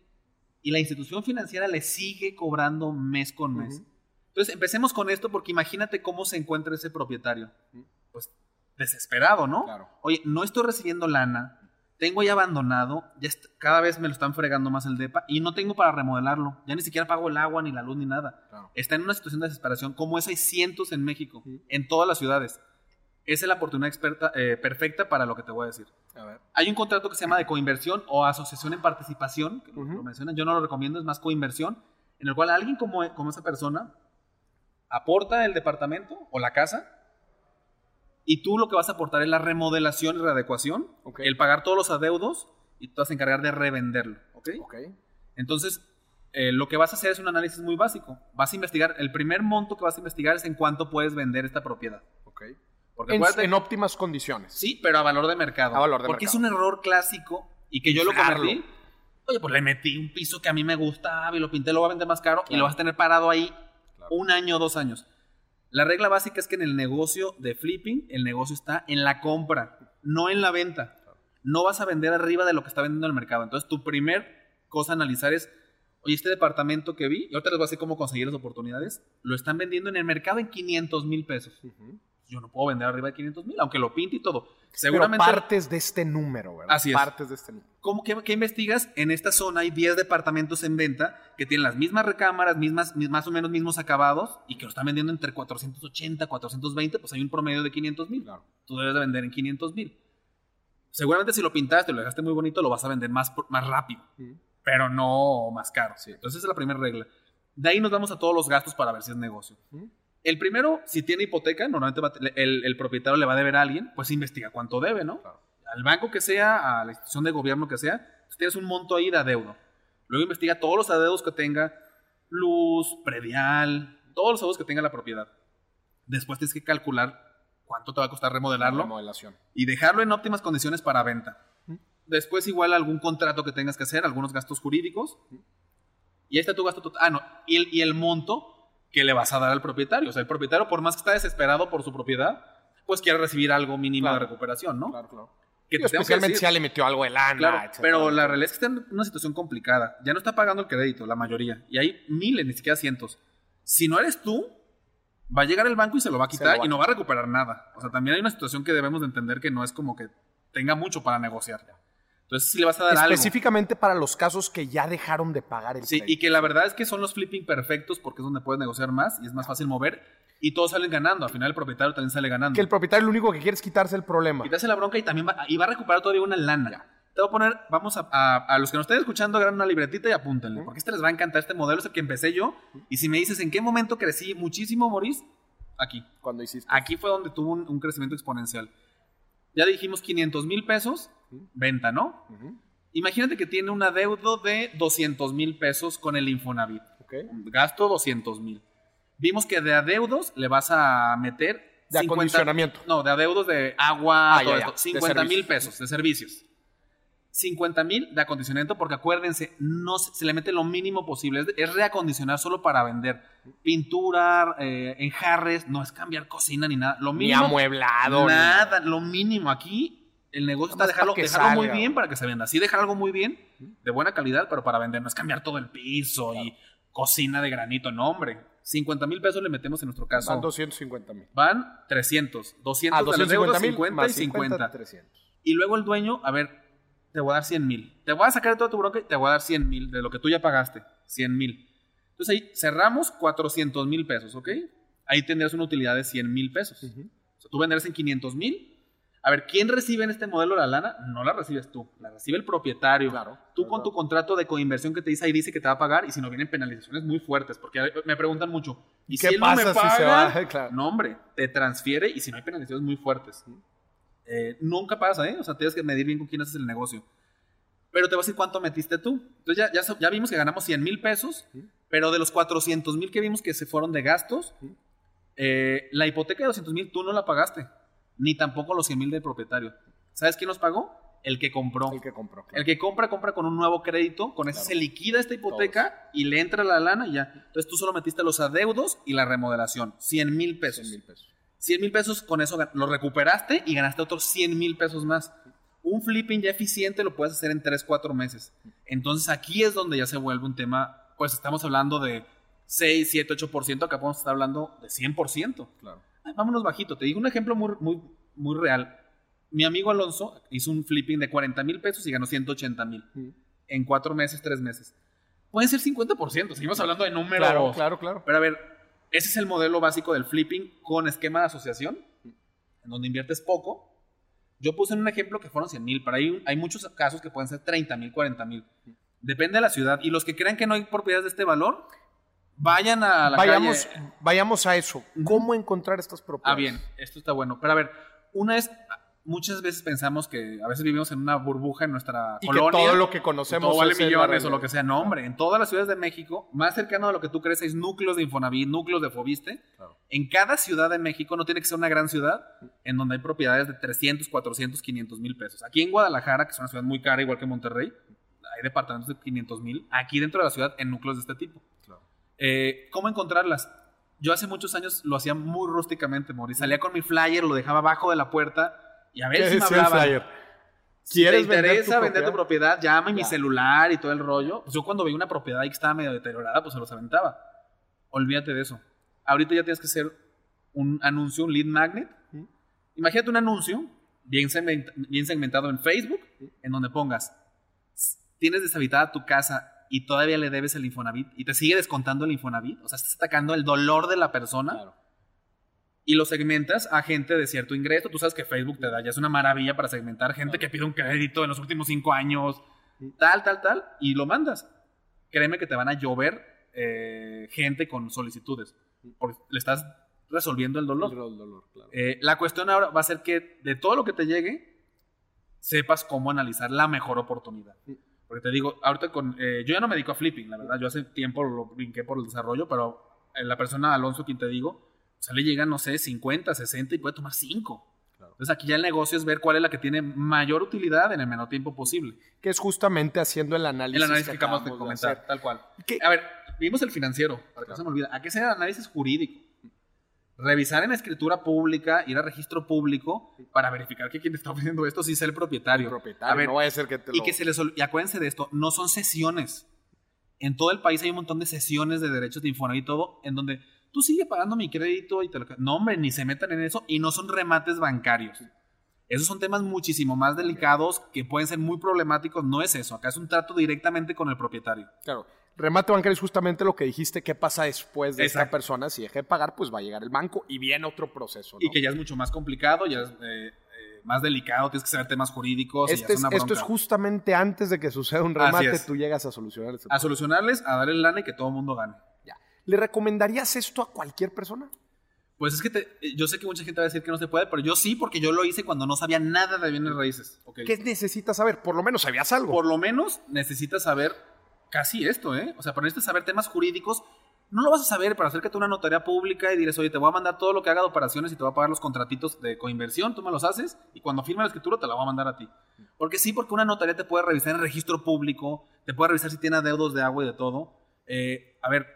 S2: Y la institución financiera le sigue cobrando mes con mes.
S1: Ujú.
S2: Entonces empecemos con esto porque imagínate cómo se encuentra ese propietario. Pues desesperado, ¿no?
S1: Claro.
S2: Oye, no estoy recibiendo lana, tengo ya abandonado, ya cada vez me lo están fregando más el DEPA y no tengo para remodelarlo. Ya ni siquiera pago el agua, ni la luz, ni nada.
S1: Claro.
S2: Está en una situación de desesperación, como esa hay cientos en México, en todas las ciudades. Esa es la oportunidad experta, eh, perfecta para lo que te voy a decir.
S1: A ver.
S2: Hay un contrato que se llama de coinversión o asociación en participación, que lo-
S1: Ujú.
S2: lo mencionan, yo no lo recomiendo, es más coinversión, en el cual alguien como, como esa persona aporta el departamento o la casa y tú lo que vas a aportar es la remodelación y readecuación,
S1: Ok.
S2: el pagar todos los adeudos y tú vas a encargar de revenderlo. ¿ok?
S1: Ok.
S2: Entonces, eh, lo que vas a hacer es un análisis muy básico. Vas a investigar, el primer monto que vas a investigar es en cuánto puedes vender esta propiedad.
S1: Ok.
S2: Porque
S1: En, en óptimas condiciones.
S2: Sí, pero a valor de mercado.
S1: A valor de
S2: Porque
S1: mercado.
S2: es un error clásico y que yo lo cometí. Oye, pues le metí un piso que a mí me gustaba y lo pinté, lo voy a vender más caro y lo vas a tener parado ahí
S1: Claro.
S2: un año o dos años. La regla básica es que en el negocio de flipping, el negocio está en la compra, no en la venta. No vas a vender arriba de lo que está vendiendo el mercado. Entonces, tu primer cosa a analizar es, oye, este departamento que vi, y ahorita les voy a decir cómo conseguir las oportunidades, lo están vendiendo en el mercado en 500 mil pesos. Yo no puedo vender arriba de 500 mil, aunque lo pinte y todo.
S1: Pero
S2: Seguramente
S1: partes de este número, ¿verdad?
S2: Así es.
S1: Partes de este número.
S2: ¿Cómo que, que investigas? En esta zona hay 10 departamentos en venta que tienen las mismas recámaras, mismas, mi- más o menos mismos acabados y que lo están vendiendo entre 480, 420, pues hay un promedio de 500 mil.
S1: Claro.
S2: Tú debes de vender en 500 mil. Seguramente si lo pintaste y lo dejaste muy bonito, lo vas a vender más, más rápido, pero no más caro.
S1: Sí.
S2: Entonces esa es la primera regla. De ahí nos vamos a todos los gastos para ver si es negocio.
S1: Ujú.
S2: El primero, si tiene hipoteca, normalmente va el, el propietario le va a deber a alguien, pues investiga cuánto debe, ¿no?
S1: Claro.
S2: Al banco que sea, a la institución de gobierno que sea, tú tienes un monto ahí de adeudo. Luego investiga todos los adeudos que tenga, luz, predial, todos los adeudos que tenga la propiedad. Después tienes que calcular cuánto te va a costar remodelarlo
S1: Remodelación.
S2: y dejarlo en óptimas condiciones para venta. Después igual algún contrato que tengas que hacer, algunos gastos jurídicos. Y ahí está tu gasto total. Ah, no. Y el, y el monto que le vas a dar al propietario. O sea, el propietario, por más que está desesperado por su propiedad, pues quiere recibir algo mínimo
S1: Claro.
S2: de recuperación, ¿no?
S1: Claro, claro.
S2: Que te que
S1: especialmente
S2: decir-
S1: si ya le metió algo de lana,
S2: Claro, pero la realidad es que está en una situación complicada. Ya no está pagando el crédito, la mayoría. Y hay miles, ni siquiera cientos. Si no eres tú, va a llegar el banco y se lo va a quitar
S1: va
S2: y no va a recuperar nada. O sea, también hay una situación que debemos de entender que no es como que tenga mucho para negociar. Entonces, si le vas a dar algo.
S1: Específicamente para los casos que ya dejaron de pagar el
S2: Sí, y que la verdad es que son los flipping perfectos porque es donde puedes negociar más y es más fácil mover y todos salen ganando. Al final el propietario también sale ganando.
S1: Que el propietario lo único que quiere es quitarse el problema.
S2: Hace la bronca y también va, y va a recuperar todavía una lana. Te voy a poner, vamos a, a- a los que nos estén escuchando, agarren una libretita y apúntenle, porque este les va a encantar. Este modelo es el que empecé yo. Y si me dices en qué momento crecí muchísimo, Maurice, aquí.
S1: Cuando hiciste.
S2: Aquí fue donde tuvo un, un crecimiento exponencial. Ya dijimos 500 mil pesos, venta, ¿no?
S1: Ujú.
S2: Imagínate que tiene un adeudo de 200 mil pesos con el Infonavit.
S1: Ok.
S2: Gasto 200 mil. Vimos que de adeudos le vas a meter.
S1: De acondicionamiento.
S2: No, de adeudos de agua,
S1: Ah,
S2: todo
S1: ya, ya.
S2: esto.
S1: De
S2: 50 mil pesos de servicios. 50 mil de acondicionamiento, porque acuérdense, no se, se le mete lo mínimo posible. Es, es reacondicionar solo para vender. Pintura, eh, enjarres, no es cambiar cocina ni nada. Lo
S1: Ni
S2: mínimo.
S1: amueblado. ni
S2: Nada, lo mínimo. Aquí el negocio
S1: Nada
S2: está dejarlo,
S1: que
S2: dejarlo muy bien para que se venda. Sí, dejar algo muy bien, de buena calidad, pero para vender. No es cambiar todo el piso y cocina de granito. No, hombre. 50 mil pesos le metemos en nuestro caso.
S1: Van 250 mil.
S2: Van 300. 200
S1: Ah,
S2: de las
S1: 250
S2: deudas,
S1: mil
S2: 50
S1: más
S2: y 50.
S1: 300.
S2: Y luego el dueño, a ver, te voy a dar 100 mil. Te voy a sacar de toda tu bronca y te voy a dar 100 mil de lo que tú ya pagaste. 100 mil. Entonces ahí cerramos 400 mil pesos, ¿ok? Ahí tendrías una utilidad de 100 mil pesos. O sea, tú venderías en 500 mil. A ver, ¿quién recibe en este modelo la lana? No la recibes tú, la recibe el propietario.
S1: Claro.
S2: Tú
S1: claro,
S2: con tu contrato de coinversión que te dice ahí dice que te va a pagar y si no vienen penalizaciones muy fuertes, porque me preguntan mucho, ¿y
S1: ¿Qué
S2: si él
S1: pasa
S2: no me
S1: si
S2: paga?
S1: se va? *laughs* Claro.
S2: No, hombre, te transfiere y si no hay penalizaciones muy fuertes. Eh, nunca pasa, ¿eh? O sea, tienes que medir bien con quién haces el negocio. Pero te voy a decir cuánto metiste tú. Entonces ya, ya, vimos que ganamos 100 mil pesos, pero de los 400 mil que vimos que se fueron de gastos, eh, la hipoteca de 200 mil tú no la pagaste, ni tampoco los 100 mil del propietario. ¿Sabes quién los pagó? El que compró.
S1: El que compró.
S2: El que compra, compra con un nuevo crédito, con ese
S1: Claro.
S2: se liquida esta hipoteca y le entra la lana y ya. Entonces tú solo metiste los adeudos y la remodelación, 100 mil pesos.
S1: 100 mil pesos.
S2: 100 mil pesos con eso lo recuperaste y ganaste otros 100 mil pesos más. Un flipping ya eficiente lo puedes hacer en 3, 4 meses. Entonces aquí es donde ya se vuelve un tema, pues estamos hablando de 6, 7, 8%, acá podemos estar hablando de 100%.
S1: Claro.
S2: Ay, vámonos bajito, te digo un ejemplo muy, muy, muy real. Mi amigo Alonso hizo un flipping de 40 mil pesos y ganó 180 mil en 4 meses, 3 meses. Puede ser 50%, seguimos hablando de números.
S1: Claro, claro, claro.
S2: Pero a ver, ese es el modelo básico del flipping con esquema de asociación, en donde inviertes poco. Yo puse un ejemplo que fueron 100 mil, pero hay, hay muchos casos que pueden ser 30 mil, 40 mil. Depende de la ciudad. Y los que crean que no hay propiedades de este valor, vayan a la
S1: Vayamos,
S2: calle.
S1: vayamos a eso. ¿Cómo encontrar estas propiedades?
S2: Ah, bien, esto está bueno. Pero a ver, una es, muchas veces pensamos que a veces vivimos en una burbuja en nuestra
S1: Y
S2: colonia.
S1: que todo lo que conocemos
S2: todo vale millones o lo que sea. No, hombre, en todas las ciudades de México, más cercano a lo que tú crees, hay núcleos de Infonavit, núcleos de Fobiste.
S1: Claro.
S2: En cada ciudad de México, no tiene que ser una gran ciudad, en donde hay propiedades de 300, 400, 500 mil pesos. Aquí en Guadalajara, que es una ciudad muy cara, igual que Monterrey, hay departamentos de 500 mil. Aquí dentro de la ciudad, en núcleos de este tipo.
S1: Claro.
S2: Eh, ¿Cómo encontrarlas? Yo hace muchos años lo hacía muy rústicamente, Mori. Salía con mi flyer, lo dejaba abajo de la puerta y a ver
S1: ¿Qué
S2: si me
S1: flyer?
S2: Si te
S1: ¿Quieres vender tu
S2: interesa vender tu
S1: propiedad?
S2: llama y mi celular y todo el rollo. Pues yo cuando veía una propiedad ahí que estaba medio deteriorada, pues se los aventaba. Olvídate de eso. Ahorita ya tienes que hacer un anuncio, un lead magnet. Imagínate un anuncio bien segmentado en Facebook, en donde pongas, tienes deshabitada tu casa y todavía le debes el Infonavit y te sigue descontando el Infonavit. O sea, estás atacando el dolor de la persona
S1: Claro.
S2: Y lo segmentas a gente de cierto ingreso. Tú sabes que Facebook te da, ya es una maravilla para segmentar gente que pide un crédito en los últimos cinco años, tal, tal, tal, y lo mandas. Créeme que te van a llover eh, gente con solicitudes, porque le estás resolviendo el dolor.
S1: El dolor, claro.
S2: Eh, la cuestión ahora va a ser que de todo lo que te llegue, sepas cómo analizar la mejor oportunidad. Porque te digo, ahorita con. eh, yo ya no me dedico a flipping, la verdad. Yo hace tiempo lo brinqué por el desarrollo, pero eh, la persona Alonso, quien te digo, o sea, le llegan, no sé, 50, 60 y puede tomar 5.
S1: Claro.
S2: Entonces aquí ya el negocio es ver cuál es la que tiene mayor utilidad en el menor tiempo posible.
S1: Que es justamente haciendo el análisis,
S2: El análisis que acabamos de comentar,
S1: hacer.
S2: tal cual.
S1: ¿Qué?
S2: A ver, vimos el financiero, para que no se me olvide. ¿A qué se el análisis jurídico? Revisar en escritura pública, ir a registro público para verificar que quien está ofreciendo esto sí es el propietario.
S1: El propietario,
S2: A ver,
S1: no vaya a ser que te
S2: y
S1: lo...
S2: que se les y acuérdense de esto, no son sesiones. En todo el país hay un montón de sesiones de derechos de Infonavit y todo, en donde tú sigues pagando mi crédito y te lo... No, hombre, ni se metan en eso y no son remates bancarios. Esos son temas muchísimo más delicados que pueden ser muy problemáticos. No es eso, acá es un trato directamente con el propietario.
S1: Claro. Remate bancario es justamente lo que dijiste, qué pasa después de esta persona. Si deja de pagar, pues va a llegar el banco y viene otro proceso. ¿no?
S2: Y que ya es mucho más complicado, ya es eh, eh, más delicado, tienes que saber temas jurídicos. y ya
S1: Este es-
S2: una
S1: esto es justamente antes de que suceda un remate,
S2: es.
S1: tú llegas a solucionar ese
S2: A solucionarles, a darle lana y que todo el mundo gane.
S1: ¿Le recomendarías esto a cualquier persona?
S2: Pues es que te- yo sé que mucha gente va a decir que no se puede, pero yo sí, porque yo lo hice cuando no sabía nada de bienes raíces. ¿ok?
S1: ¿Qué necesitas saber? Por lo menos sabías algo.
S2: Por lo menos necesitas saber casi esto, ¿eh? O sea, pero necesitas saber temas jurídicos. No lo vas a saber para acércate a una notaría pública y dirás, oye, te voy a mandar todo lo que haga de operaciones y te voy a pagar los contratitos de coinversión, tú me los haces y cuando firme la escritura te la voy a mandar a ti. Porque sí, porque una notaría te puede revisar en registro público, te puede revisar si tiene adeudos de agua y de todo. Eh, a ver,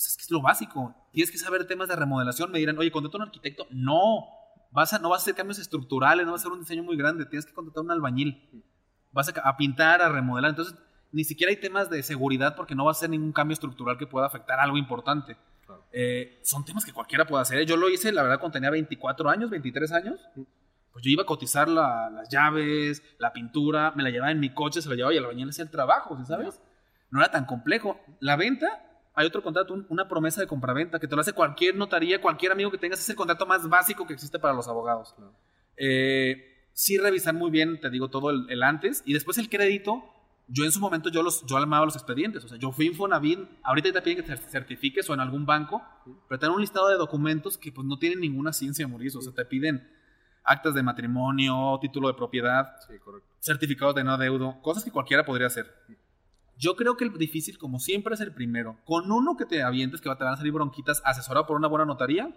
S2: pues es que es lo básico. Tienes que saber temas de remodelación. Me dirán, oye, contrata un arquitecto. No, vas a, no vas a hacer cambios estructurales, no vas a hacer un diseño muy grande. Tienes que contratar un albañil. Vas a, a pintar, a remodelar. Entonces, ni siquiera hay temas de seguridad porque no va a ser ningún cambio estructural que pueda afectar algo importante.
S1: Claro.
S2: Eh, son temas que cualquiera puede hacer. Yo lo hice, la verdad, cuando tenía 24 años, 23 años. pues yo iba a cotizar las llaves, la pintura, me la llevaba en mi coche, se la llevaba y la bañera le hacía el trabajo, ¿sabes? No era tan complejo. La venta, hay otro contrato, una promesa de compraventa que te lo hace cualquier notaría, cualquier amigo que tengas, es el contrato más básico que existe para los abogados. Eh, sí revisar muy bien, te digo, todo el, antes y después el crédito. Yo en su momento yo los yo armaba los expedientes, o sea, yo fui Infonavit, ahorita te piden que te certifiques o en algún banco, pero te dan un listado de documentos que pues no tienen ninguna ciencia, Mauricio, o sea, te piden actas de matrimonio, título de propiedad, certificados de no adeudo, cosas que cualquiera podría hacer. Yo creo que el difícil, como siempre, es el primero. Con uno que te avientes, que te van a salir bronquitas, asesorado por una buena notaría,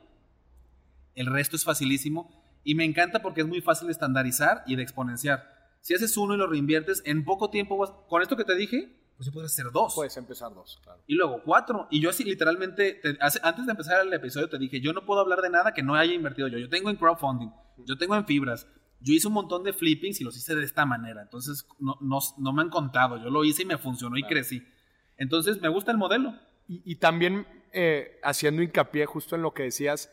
S2: el resto es facilísimo. Y me encanta porque es muy fácil de estandarizar y de exponenciar. Si haces uno y lo reinviertes, en poco tiempo, con esto que te dije, pues sí puedes hacer dos.
S1: Puedes empezar dos, claro.
S2: Y luego cuatro. Y yo así literalmente, antes de empezar el episodio te dije, yo no puedo hablar de nada que no haya invertido yo. Yo tengo en crowdfunding, yo tengo en fibras, yo hice un montón de flippings y los hice de esta manera. Entonces, no, no, me han contado. Yo lo hice y me funcionó y crecí. Entonces, me gusta el modelo.
S1: Y, también eh, haciendo hincapié justo en lo que decías,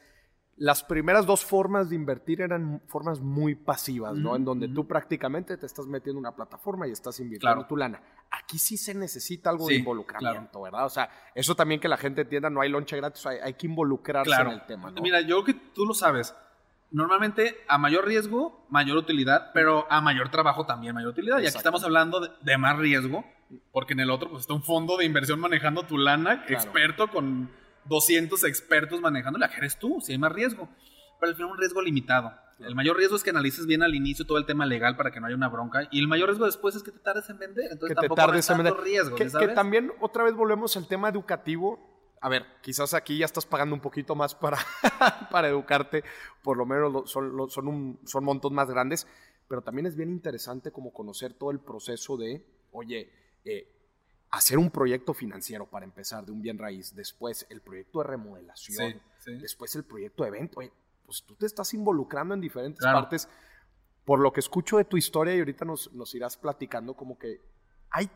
S1: las primeras dos formas de invertir eran formas muy pasivas, ¿no? En donde tú prácticamente te estás metiendo en una plataforma y estás invirtiendo tu lana. Aquí sí se necesita algo de involucramiento, ¿verdad? O sea, eso también que la gente entienda, no hay lonche gratis, hay, que involucrarse en el tema, ¿no?
S2: Mira, yo creo que tú lo sabes normalmente a mayor riesgo, mayor utilidad, pero a mayor trabajo también mayor utilidad. Y aquí estamos hablando de, más riesgo, porque en el otro pues está un fondo de inversión manejando tu lana, experto con 200 expertos manejando, la que eres tú, si hay más riesgo. Pero al final un riesgo limitado. El mayor riesgo es que analices bien al inicio todo el tema legal para que no haya una bronca. Y el mayor riesgo después es que te tardes en vender. Entonces
S1: que
S2: tampoco
S1: te tardes en vender.
S2: riesgo.
S1: Que, que también otra vez volvemos al tema educativo a ver, quizás aquí ya estás pagando un poquito más para, *laughs* para educarte, por lo menos son, son, un, son montos más grandes, pero también es bien interesante como conocer todo el proceso de, oye, eh, hacer un proyecto financiero para empezar de un bien raíz, después el proyecto de remodelación, después el proyecto de evento, pues tú te estás involucrando en diferentes partes. Por lo que escucho de tu historia y ahorita nos, nos irás platicando como que hay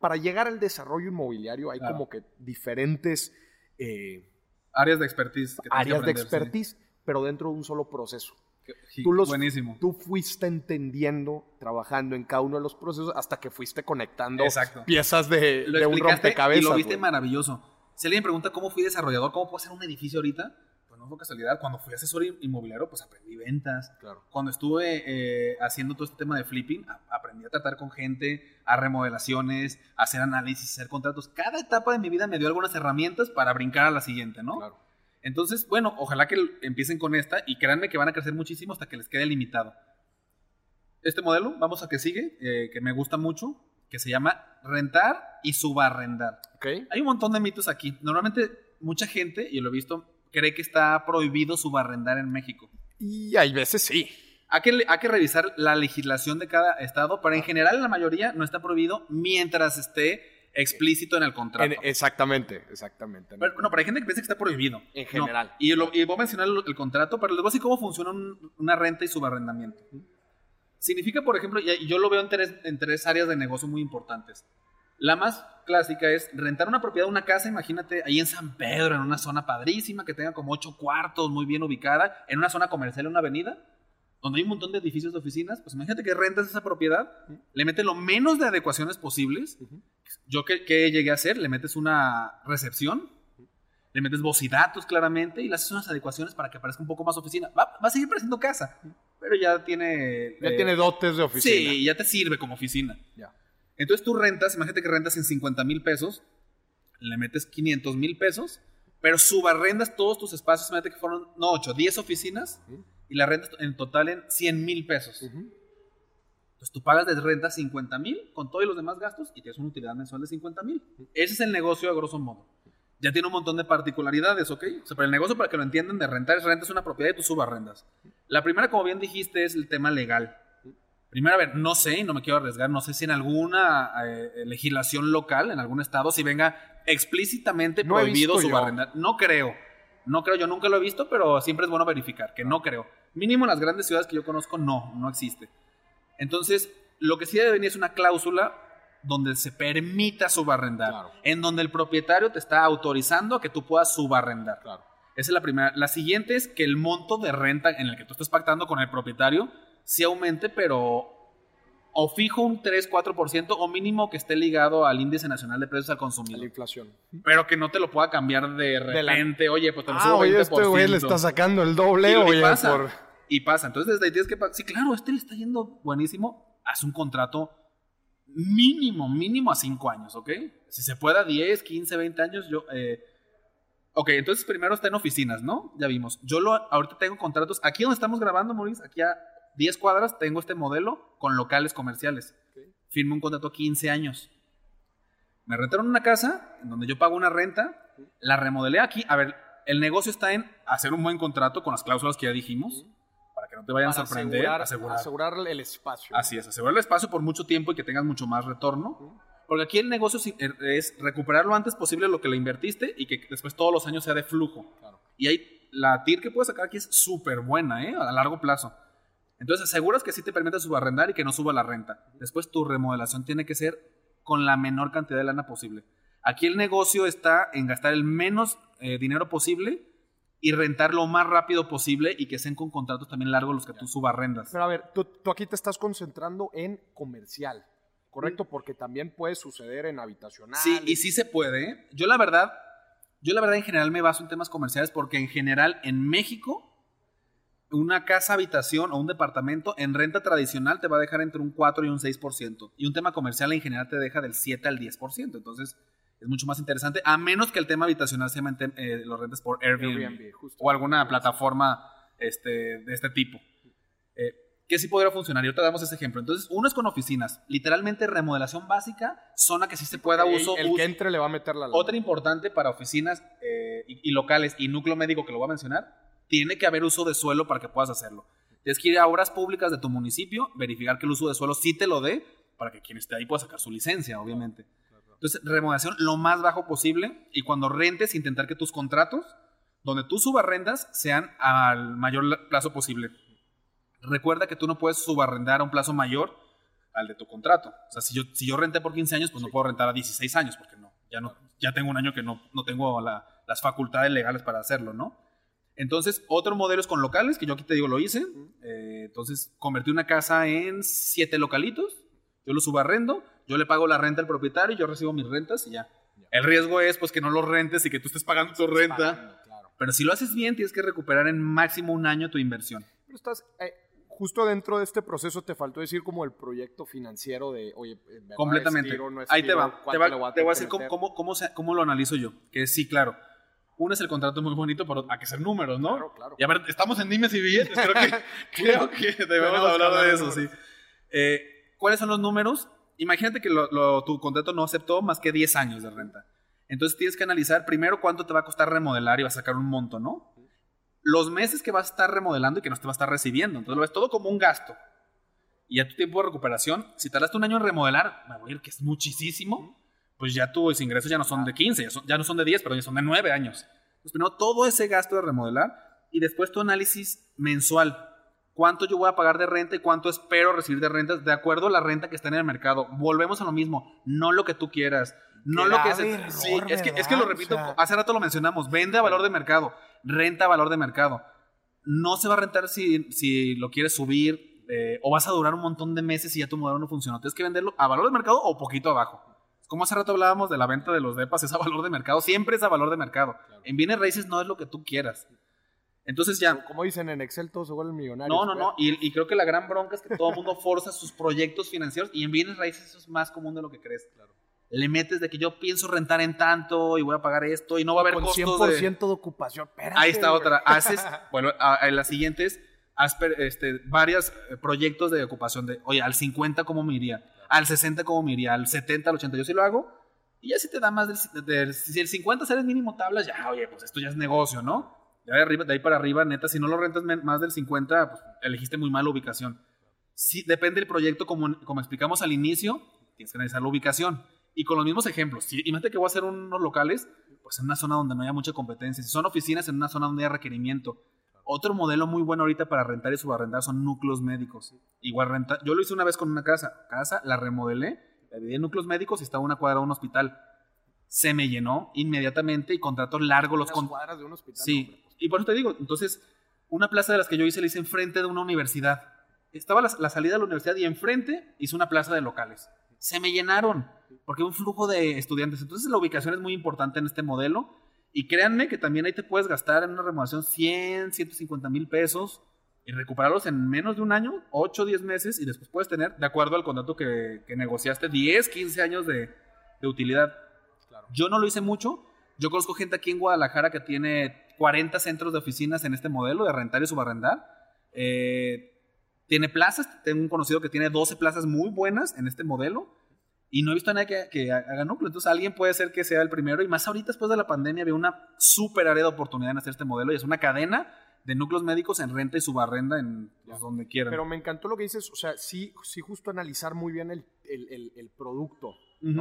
S1: para llegar al desarrollo inmobiliario hay como que diferentes...
S2: Eh, áreas de expertise.
S1: áreas de expertise, pero dentro de un solo proceso.
S2: tú los, buenísimo.
S1: Tú fuiste entendiendo, trabajando en cada uno de los procesos hasta que fuiste conectando piezas de, de un rompecabezas.
S2: Y lo viste maravilloso. Si alguien pregunta cómo fui desarrollador, cómo puedo hacer un edificio ahorita, fue casualidad. Cuando fui asesor inmobiliario, pues aprendí ventas.
S1: Claro.
S2: Cuando estuve eh, haciendo todo este tema de flipping, aprendí a tratar con gente, a remodelaciones, a hacer análisis, hacer contratos. Cada etapa de mi vida me dio algunas herramientas para brincar a la siguiente, ¿no?
S1: Claro.
S2: Entonces, bueno, ojalá que empiecen con esta y créanme que van a crecer muchísimo hasta que les quede limitado. Este modelo, vamos a que sigue, eh, que me gusta mucho, que se llama rentar y subarrendar.
S1: Okay.
S2: Hay un montón de mitos aquí. Normalmente mucha gente, y lo he visto, cree que está prohibido subarrendar en México.
S1: Y hay veces sí.
S2: Hay que, hay que revisar la legislación de cada estado, pero en general en la mayoría no está prohibido mientras esté explícito en el contrato.
S1: exactamente, exactamente.
S2: Pero, no, pero hay gente que piensa que está prohibido.
S1: En general.
S2: y, lo, voy a mencionar el, contrato, pero les voy a decir cómo funciona una renta y subarrendamiento. Significa, por ejemplo, y yo lo veo en tres, en tres áreas de negocio muy importantes. La más clásica es rentar una propiedad, una casa, imagínate, ahí en San Pedro, en una zona padrísima, que tenga como ocho cuartos, muy bien ubicada, en una zona comercial, en una avenida, donde hay un montón de edificios de oficinas, pues imagínate que rentas esa propiedad, le metes lo menos de adecuaciones posibles. Yo, ¿qué, llegué a hacer? Le metes una recepción, le metes voz y datos claramente y le haces unas adecuaciones para que parezca un poco más oficina. Va, a seguir pareciendo casa, pero ya tiene...
S1: Ya tiene dotes de oficina.
S2: Sí, ya te sirve como oficina.
S1: Ya.
S2: Entonces tú rentas, imagínate que rentas en 50 mil pesos, le metes 500 mil pesos, pero subarrendas todos tus espacios, imagínate que fueron, no 8, 10 oficinas, y la rentas en total en 100 mil pesos. Entonces tú pagas de renta 50 mil con todos los demás gastos y tienes una utilidad mensual de 50 mil. Ese es el negocio a grosso modo. Ya tiene un montón de particularidades, ¿ok? O sea, pero el negocio, para que lo entiendan, de rentar es rentas una propiedad y tú subarrendas. La primera, como bien dijiste, es el tema legal. Primero, a ver, no sé, y no me quiero arriesgar, no sé si en alguna eh, legislación local, en algún estado, si venga explícitamente prohibido su barrenda. No creo. No creo, yo nunca lo he visto, pero siempre es bueno verificar, que no creo. Mínimo en las grandes ciudades que yo conozco, no, no existe. Entonces, lo que sí debe venir es una cláusula donde se permita subarrendar, en donde el propietario te está autorizando a que tú puedas subarrendar.
S1: Claro.
S2: Esa es la primera. La siguiente es que el monto de renta en el que tú estás pactando con el propietario sí aumente, pero o fijo un 3-4% o mínimo que esté ligado al índice nacional de precios al consumidor.
S1: La inflación.
S2: Pero que no te lo pueda cambiar de repente. Oye, pues te lo
S1: Ah,
S2: subo
S1: oye,
S2: 20%.
S1: este güey le está sacando el doble,
S2: Y- y
S1: oye,
S2: pasa.
S1: por...
S2: Y pasa. Entonces, desde ahí tienes que Sí, claro, este le está yendo buenísimo. Haz un contrato mínimo, mínimo a 5 años, ¿ok? Si se puede a 10, 15, 20 años, yo. eh, Ok, entonces primero está en oficinas, ¿no? Ya vimos. Yo lo, ahorita tengo contratos. Aquí donde estamos grabando, Maurice, aquí a 10 cuadras, tengo este modelo con locales comerciales. Firmo un contrato a 15 años. Me rentaron una casa en donde yo pago una renta, la remodelé aquí. A ver, el negocio está en hacer un buen contrato con las cláusulas que ya dijimos, para que no te vayan
S1: para
S2: a sorprender.
S1: asegurar,
S2: asegurar.
S1: asegurar el espacio.
S2: Así es, asegurar el espacio por mucho tiempo y que tengas mucho más retorno. Porque aquí el negocio er, es recuperar lo antes posible lo que le invertiste y que después todos los años sea de flujo.
S1: Claro.
S2: Y ahí la TIR que puedes sacar aquí es súper buena, ¿eh? A largo plazo. Entonces aseguras que sí te permite subarrendar y que no suba la renta. Después tu remodelación tiene que ser con la menor cantidad de lana posible. Aquí el negocio está en gastar el menos eh, dinero posible y rentar lo más rápido posible y que sean con contratos también largos los que tú subarrendas.
S1: Pero a ver, tú, tú aquí te estás concentrando en comercial, ¿correcto? Porque también puede suceder en habitacional.
S2: Sí, y sí se puede. ¿eh? Yo la verdad, yo la verdad en general me baso en temas comerciales porque en general en México una casa habitación o un departamento en renta tradicional te va a dejar entre un 4 y un 6%. Y un tema comercial en general te deja del 7 al 10%. Entonces es mucho más interesante, a menos que el tema habitacional se mantenga, eh, lo rentes por Airbnb,
S1: Airbnb,
S2: o alguna plataforma este, de este tipo. Eh, que sí podría funcionar. Y ahorita damos ese ejemplo. Entonces, uno es con oficinas. Literalmente remodelación básica, zona que sí se pueda
S1: El-
S2: uso.
S1: el,
S2: uso-
S1: que entre le va a meter la lana.
S2: otra importante para oficinas eh, y, y locales y núcleo médico que lo voy a mencionar, tiene que haber uso de suelo para que puedas hacerlo. Tienes que ir a obras públicas de tu municipio, verificar que el uso de suelo sí te lo dé, para que quien esté ahí pueda sacar su licencia, obviamente. Entonces, remodelación lo más bajo posible y cuando rentes, intentar que tus contratos, donde tú subarrendas, sean al mayor la- plazo posible. Recuerda que tú no puedes subarrendar a un plazo mayor al de tu contrato. O sea, si yo, si yo renté por 15 años, pues no puedo rentar a 16 años, porque no, ya no, ya tengo un año que no, no tengo la- las facultades legales para hacerlo, ¿no? Entonces, otro modelo es con locales, que yo aquí te digo lo hice. Eh, entonces, convertí una casa en siete localitos, yo lo subarrendo, yo le pago la renta al propietario, yo recibo mis rentas y ya. El riesgo es pues que no lo rentes y que tú estés pagando tu renta.
S1: Pagando, claro.
S2: Pero si lo haces bien, tienes que recuperar en máximo un año tu inversión.
S1: Pero estás, eh, justo dentro de este proceso te faltó decir como el proyecto financiero de, oye, ¿me va a
S2: Completamente.
S1: no
S2: Ahí te va.
S1: ¿Cuánto
S2: Te va,
S1: le voy a
S2: te voy a decir cómo, cómo, cómo, se- cómo lo analizo yo. Que sí, claro. Uno es el contrato muy bonito, pero hay que ser números, ¿no?
S1: Claro, claro.
S2: Y a ver, estamos en dimes y billetes. Creo que, *laughs* *laughs* creo que debemos hablar de eso, sí. Eh, ¿Cuáles son los números? Imagínate que lo- lo- tu contrato no aceptó más que 10 años de renta. Entonces tienes que analizar primero cuánto te va a costar remodelar y vas a sacar un monto, ¿no? Los meses que vas a estar remodelando y que no te va a estar recibiendo. Entonces lo ves todo como un gasto. Y a tu tiempo de recuperación, si tardaste un año en remodelar, me voy a ir que es muchísimo, pues ya tus ingresos ya no son de 15, ya, son- ya no son de 10, pero ya son de 9 años. Entonces primero todo ese gasto de remodelar y después tu análisis mensual. ¿Cuánto yo voy a pagar de renta y cuánto espero recibir de rentas de acuerdo a la renta que está en el mercado? Volvemos a lo mismo, no lo que tú quieras, no lo que se-
S1: error,
S2: sí, es que, es que lo repito,
S1: O sea-
S2: hace rato lo mencionamos, vende a valor de mercado, renta a valor de mercado. No se va a rentar si, si lo quieres subir eh, o vas a durar un montón de meses y ya tu modelo no funcionó. Tienes que venderlo a valor de mercado o poquito abajo. Como hace rato hablábamos de la venta de los depas, es a valor de mercado, siempre es a valor de mercado. En bienes raíces no es lo que tú quieras. Entonces ya,
S1: Como dicen en Excel, todos se vuelven millonarios.
S2: no, no,
S1: pues.
S2: no. Y, y creo que la gran bronca es que todo el mundo forza sus proyectos financieros y en bienes raíces eso es más común de lo que crees. Le metes de que yo pienso rentar en tanto y voy a pagar esto y no va a haber
S1: Con
S2: costos
S1: 100%
S2: de...
S1: de... ocupación. Espérate,
S2: Ahí está otra. Haces, *laughs* bueno, a, a las siguientes, haz per- este, varios eh, proyectos de ocupación de, oye, al 50 cómo me iría, al 60 cómo me iría, al 70, al 80, yo sí lo hago. Y ya si te da más del, del- si el 50 sales mínimo tablas, ya, oye, pues esto ya es negocio, ¿no? Ya de, arriba, de ahí para arriba, neta, si no lo rentas más del 50, pues elegiste muy mal ubicación. Sí, depende del proyecto, como, como explicamos al inicio, tienes que analizar la ubicación. Y con los mismos ejemplos, si, imagínate que voy a hacer unos locales, pues en una zona donde no haya mucha competencia. Si son oficinas, en una zona donde haya requerimiento. Otro modelo muy bueno ahorita para rentar y subarrendar son núcleos médicos. Igual renta. Yo lo hice una vez con una casa. Casa, la remodelé, la dividí en núcleos médicos y estaba una cuadra de un hospital. se me llenó inmediatamente y contrato largo los con-
S1: cuadras de un hospital.
S2: Sí,
S1: hombre, pues.
S2: y por eso te digo, entonces, una plaza de las que yo hice la hice enfrente de una universidad. Estaba la, la salida de la universidad y enfrente hice una plaza de locales. Se me llenaron, porque hay un flujo de estudiantes. Entonces la ubicación es muy importante en este modelo. Y créanme que también ahí te puedes gastar en una remodelación 100, 150 mil pesos y recuperarlos en menos de un año, 8, 10 meses, y después puedes tener, de acuerdo al contrato que, que negociaste, 10, 15 años de, de utilidad.
S1: Claro.
S2: Yo no lo hice mucho. Yo conozco gente aquí en Guadalajara que tiene 40 centros de oficinas en este modelo de rentar y subarrendar. Eh, tiene plazas. Tengo un conocido que tiene 12 plazas muy buenas en este modelo. Y no he visto a nadie que, que haga núcleo. Entonces alguien puede ser que sea el primero. Y más ahorita después de la pandemia había una súper área de oportunidad en hacer este modelo. Y es una cadena de núcleos médicos en renta y subarrenda en pues, donde quieran.
S1: Pero me encantó lo que dices, o sea, sí, sí justo analizar muy bien el, el- el- el producto.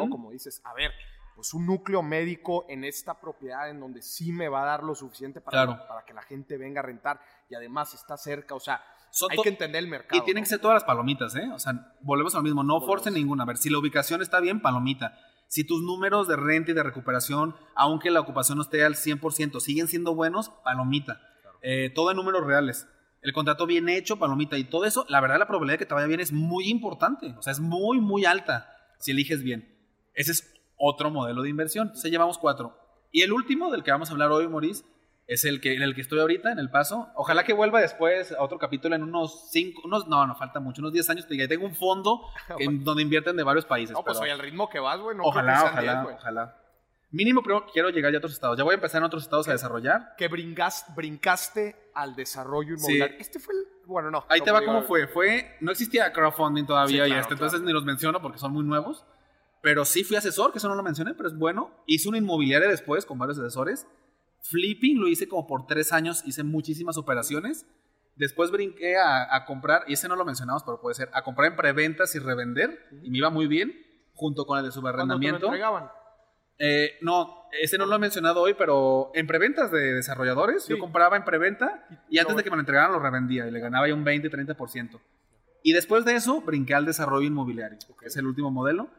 S1: Como dices, a ver, pues un núcleo médico en esta propiedad en donde sí me va a dar lo suficiente para,
S2: Claro.
S1: para que la gente venga a rentar y además está cerca, o sea,
S2: Son
S1: hay que entender el mercado.
S2: Y tienen
S1: ¿no?
S2: que ser todas las palomitas, ¿eh? O sea, volvemos a lo mismo, no forcen ninguna. A ver, si la ubicación está bien, palomita. Si tus números de renta y de recuperación, aunque la ocupación no esté al 100%, siguen siendo buenos, palomita. Eh, todo en números reales. El contrato bien hecho, palomita. Y todo eso, la verdad, la probabilidad de que te vaya bien es muy importante. O sea, es muy, muy alta si eliges bien. Ese es otro modelo de inversión. Se llevamos cuatro. Y el último del que vamos a hablar hoy, Maurice, es el que en el que estoy ahorita, en el paso. Ojalá que vuelva después a otro capítulo en unos cinco, unos, no, no falta mucho, unos 10 años. te diga, Tengo un fondo que- *laughs* en donde invierten de varios países.
S1: No, pues
S2: pero
S1: oye, al ritmo que vas, güey, no
S2: ojalá, ojalá,
S1: 10, güey.
S2: ojalá. Mínimo, pero quiero llegar ya a otros estados. Ya voy a empezar en otros estados a desarrollar.
S1: Que bringas- brincaste al desarrollo inmobiliario. Este fue el, bueno, no.
S2: Ahí
S1: no,
S2: te va cómo fue. Fue, no existía crowdfunding todavía
S1: Sí,
S2: y
S1: claro,
S2: este, entonces
S1: claro.
S2: ni los menciono porque son muy nuevos. Pero sí fui asesor, que eso no lo mencioné, pero es bueno. Hice una inmobiliaria después con varios asesores. Flipping lo hice como por tres años, hice muchísimas operaciones. Después brinqué a, a comprar, y ese no lo mencionamos, pero puede ser, a comprar en preventas y revender, y me iba muy bien, junto con el de
S1: ¿Cuándo te lo
S2: subarrendamiento.
S1: entregaban?
S2: Eh, no, ese no lo he mencionado hoy, pero en preventas de desarrolladores,
S1: Sí.
S2: yo compraba en preventa y,
S1: Y
S2: antes de que me lo entregaran lo revendía y le ganaba ya un 20-30%. Y después de eso brinqué al desarrollo inmobiliario, que es el último modelo,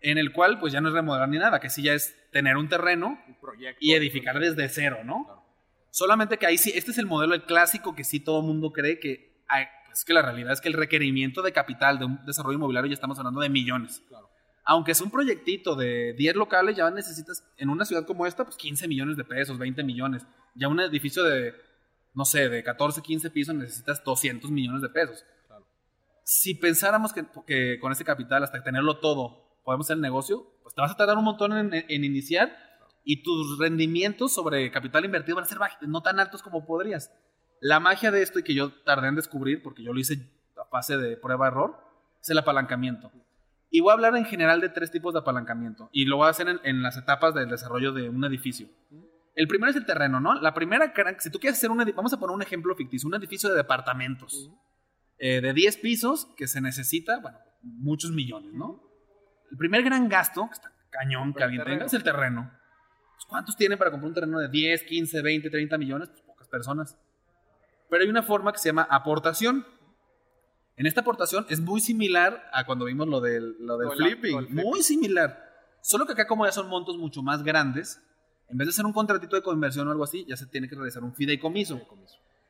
S2: en el cual pues ya no es remodelar ni nada, que sí ya es tener un terreno
S1: Un proyecto.
S2: y edificar desde cero, ¿no?
S1: Claro.
S2: Solamente que ahí sí, este es el modelo, el clásico que sí todo el mundo cree que, ay, pues que la realidad es que el requerimiento de capital de un desarrollo inmobiliario ya estamos hablando de millones.
S1: Claro.
S2: Aunque es un proyectito de 10 locales, ya necesitas, en una ciudad como esta, pues 15 millones de pesos, 20 millones. Ya un edificio de, no sé, de 14, 15 pisos necesitas 200 millones de pesos.
S1: Claro.
S2: Si pensáramos que, que con ese capital, hasta tenerlo todo, podemos hacer el negocio, pues te vas a tardar un montón en, en iniciar y tus rendimientos sobre capital invertido van a ser no tan altos como podrías. La magia de esto y que yo tardé en descubrir, porque yo lo hice a fase de prueba-error, es el apalancamiento. Y voy a hablar en general de tres tipos de apalancamiento. Y lo voy a hacer en, en las etapas del desarrollo de un edificio. El primero es el terreno, ¿no? La primera, si tú quieres hacer un vamos a poner un ejemplo ficticio, un edificio de departamentos eh, de 10 pisos que se necesita, bueno, muchos millones, ¿no? El primer gran gasto, que está cañón que alguien tenga, es el terreno. Pues, ¿Cuántos tienen para comprar un terreno de 10, 15, 20, 30 millones? Pues pocas personas. Pero hay una forma que se llama aportación. En esta aportación es muy similar a cuando vimos lo del, lo del flipping. Muy similar. Solo que acá como ya son montos mucho más grandes, en vez de hacer un contratito de conversión o algo así, ya se tiene que realizar un fideicomiso.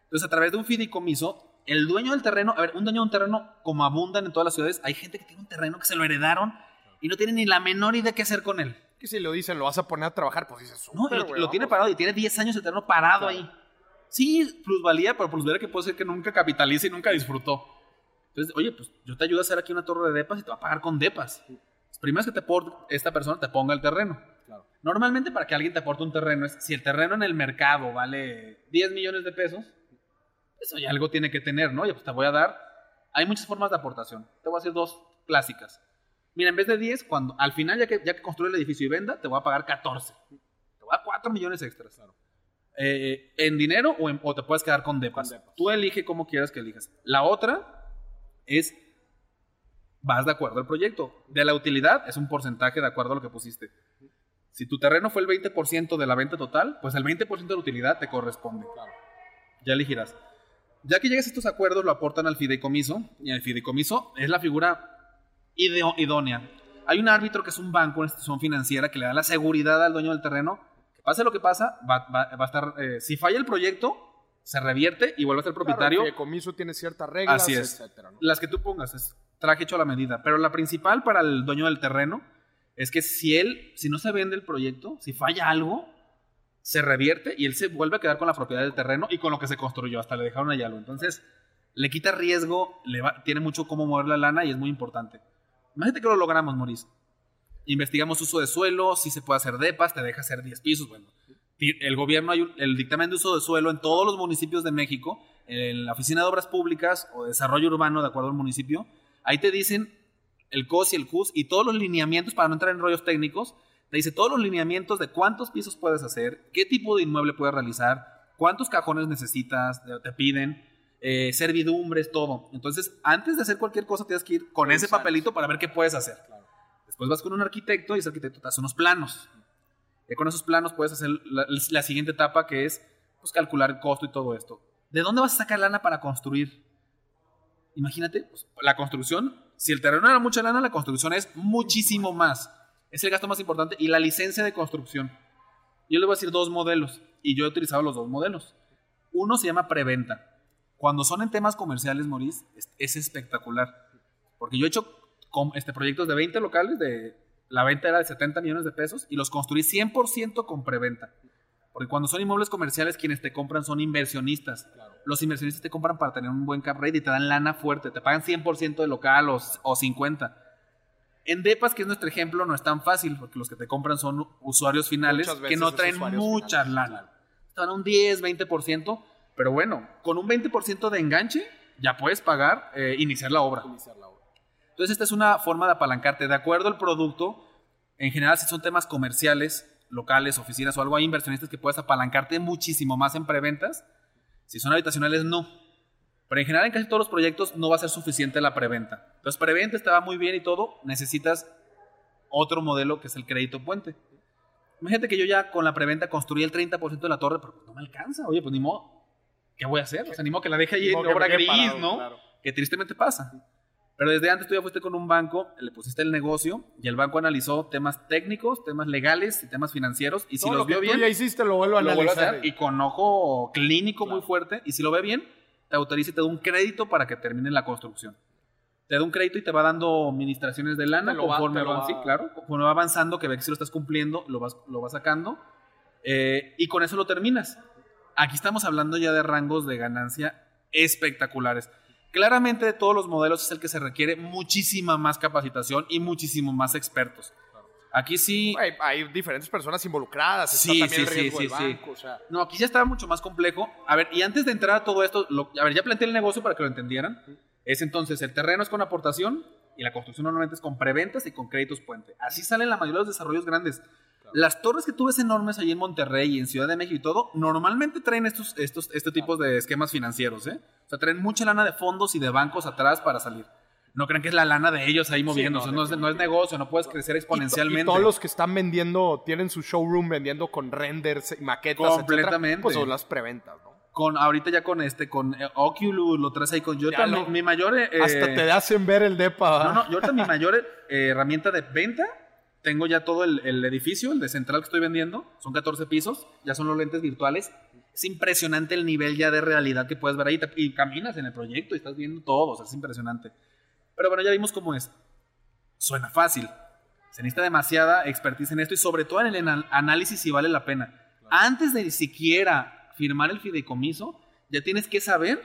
S2: Entonces, a través de un fideicomiso, el dueño del terreno, a ver, un dueño de un terreno, como abundan en todas las ciudades, hay gente que tiene un terreno que se lo heredaron y no tiene ni la menor idea qué hacer con él.
S1: Que si lo dicen, lo vas a poner a trabajar, pues dices,
S2: No, y
S1: "Súper,
S2: lo,
S1: güey,
S2: lo tiene
S1: vamos".
S2: parado y tiene 10 años el terreno parado
S1: Claro.
S2: ahí. Sí, plusvalía, pero plusvalía que puede ser que nunca capitalice y nunca disfrutó. Entonces, oye, pues yo te ayudo a hacer aquí una torre de depas y te va a pagar con depas. Las primeras que te aporte esta persona te ponga el terreno.
S1: Claro.
S2: Normalmente para que alguien te aporte un terreno es, si el terreno en el mercado vale 10 millones de pesos, eso ya algo tiene que tener, ¿no? Oye, pues te voy a dar, hay muchas formas de aportación. Te voy a hacer dos clásicas. Mira, en vez de 10, cuando al final ya que, ya que construye el edificio y venda, te voy a pagar 14. Te voy a dar 4 millones extras. Eh, en dinero o, en- o te puedes quedar con depas.
S1: Con depas.
S2: Tú elige cómo quieras que elijas. La otra es, vas de acuerdo al proyecto. De la utilidad es un porcentaje de acuerdo a lo que pusiste. Si tu terreno fue el 20% de la venta total, pues el 20% de la utilidad te corresponde. Ya elegirás. Ya que llegues a estos acuerdos, lo aportan al fideicomiso. Y el fideicomiso es la figura idónea. hay un árbitro que es un banco, una institución financiera que le da la seguridad al dueño del terreno, que pase lo que pasa, va, va- va a estar, eh, si falla el proyecto, se revierte y vuelve a ser propietario.
S1: Claro, el fideicomiso tiene ciertas reglas,
S2: Así es.
S1: etcétera, ¿no?
S2: Las que tú pongas, es traje hecho a la medida. Pero la principal para el dueño del terreno es que si él, si no se vende el proyecto, si falla algo, se revierte y él se vuelve a quedar con la propiedad del terreno y con lo que se construyó, hasta le dejaron allá algo. Entonces, le quita riesgo, le va- tiene mucho cómo mover la lana y es muy importante. Imagínate que lo logramos, Maurice. Investigamos uso de suelo, si se puede hacer depas, te deja hacer 10 pisos. Bueno, el gobierno, el dictamen de uso de suelo en todos los municipios de México, en la Oficina de Obras Públicas o Desarrollo Urbano, de acuerdo al municipio, ahí te dicen el COS y el CUS y todos los lineamientos, para no entrar en rollos técnicos, te dice todos los lineamientos de cuántos pisos puedes hacer, qué tipo de inmueble puedes realizar, cuántos cajones necesitas, te piden, eh, servidumbres, todo. Entonces, antes de hacer cualquier cosa, tienes que ir con ese papelito para ver qué puedes hacer. Después vas con un arquitecto y ese arquitecto te hace unos planos. Y con esos planos puedes hacer la, la siguiente etapa que es pues, calcular el costo y todo esto. ¿De dónde vas a sacar lana para construir? Imagínate, pues, la construcción, si el terreno era mucha lana, la construcción es muchísimo más. Es el gasto más importante y la licencia de construcción. Yo le voy a decir dos modelos y yo he utilizado los dos modelos. Uno se llama preventa. Cuando son en temas comerciales, Maurice, es, es espectacular. Porque yo he hecho com- este, proyectos de 20 locales, de, la venta era de 70 millones de pesos y los construí 100% con preventa. Porque cuando son inmuebles comerciales, quienes te compran son inversionistas. Los inversionistas te compran para tener un buen cap rate y te dan lana fuerte. Te pagan 100% de local o, o 50%. En Depas, que es nuestro ejemplo, no es tan fácil porque los que te compran son usuarios finales que no traen mucha lana. Te dan un 10, 20%, pero bueno, con un 20% de enganche ya puedes pagar, eh, iniciar la obra.
S1: Iniciar la obra.
S2: Entonces, esta es una forma de apalancarte. De acuerdo al producto, en general, si son temas comerciales, locales, oficinas o algo, hay inversionistas que puedes apalancarte muchísimo más en preventas. Si son habitacionales, no. Pero en general, en casi todos los proyectos no va a ser suficiente la preventa. Entonces, preventa va muy bien y todo, necesitas otro modelo que es el crédito puente. Imagínate que yo ya con la preventa construí el 30% de la torre, pero no me alcanza. Oye, pues ni modo. ¿Qué voy a hacer? O sea, ni modo que la deje ahí en obra gris,
S1: parado,
S2: ¿no?
S1: claro.
S2: que tristemente pasa. Pero desde antes tú ya fuiste con un banco, le pusiste el negocio y el banco analizó temas técnicos, temas legales y temas financieros. Y si
S1: Todo
S2: los
S1: lo que
S2: vio
S1: tú
S2: bien,
S1: ya hiciste lo vuelvo a
S2: lo a
S1: analizar.
S2: hacer y con ojo clínico muy fuerte. Y si lo ve bien, te autoriza y te da un crédito para que termine la construcción. Te da un crédito y te va dando administraciones de lana
S1: lo
S2: conforme va- sí, claro, conforme va avanzando, que ve que si lo estás cumpliendo, lo vas, lo vas sacando. eh, y con eso lo terminas. Aquí estamos hablando ya de rangos de ganancia espectaculares. Claramente de todos los modelos es el que se requiere muchísima más capacitación y muchísimo más expertos. Aquí sí...
S1: Hay, hay diferentes personas involucradas. Está
S2: Sí,
S1: también el
S2: sí, sí,
S1: riesgo
S2: sí,
S1: del banco, o sea,
S2: No, aquí ya estaba mucho más complejo. A ver, y antes de entrar a todo esto, lo- a ver, ya planteé el negocio para que lo entendieran. Es entonces, el terreno es con aportación y la construcción normalmente es con preventas y con créditos puente. Así salen la mayoría de los desarrollos grandes. Las torres que tú ves enormes allí en Monterrey y en Ciudad de México y todo, normalmente traen estos, estos, este tipo de esquemas financieros, ¿eh? O sea, traen mucha lana de fondos y de bancos atrás para salir. No crean que es la lana de ellos ahí moviéndose.
S1: no,
S2: no, es, no es negocio, no puedes crecer
S1: y to-
S2: exponencialmente.
S1: Y, todos los que están vendiendo, tienen su showroom vendiendo con renders maquetas,
S2: Completamente.
S1: etcétera, pues son las preventas, ¿no?
S2: con ahorita ya con este con eh, Oculus lo traes ahí con yo mi mayor eh,
S1: Hasta te hacen ver el depa.
S2: no no yo ahorita mi mayor eh, herramienta de venta tengo ya todo el, el edificio el de central que estoy vendiendo son 14 pisos ya son los lentes virtuales. Es impresionante el nivel ya de realidad que puedes ver ahí te- y caminas en el proyecto y estás viendo todo o sea, es impresionante. Pero bueno ya vimos cómo es. Suena fácil. Se necesita demasiada expertise en esto y sobre todo en el análisis si vale la pena. Antes de siquiera firmar el fideicomiso, ya tienes que saber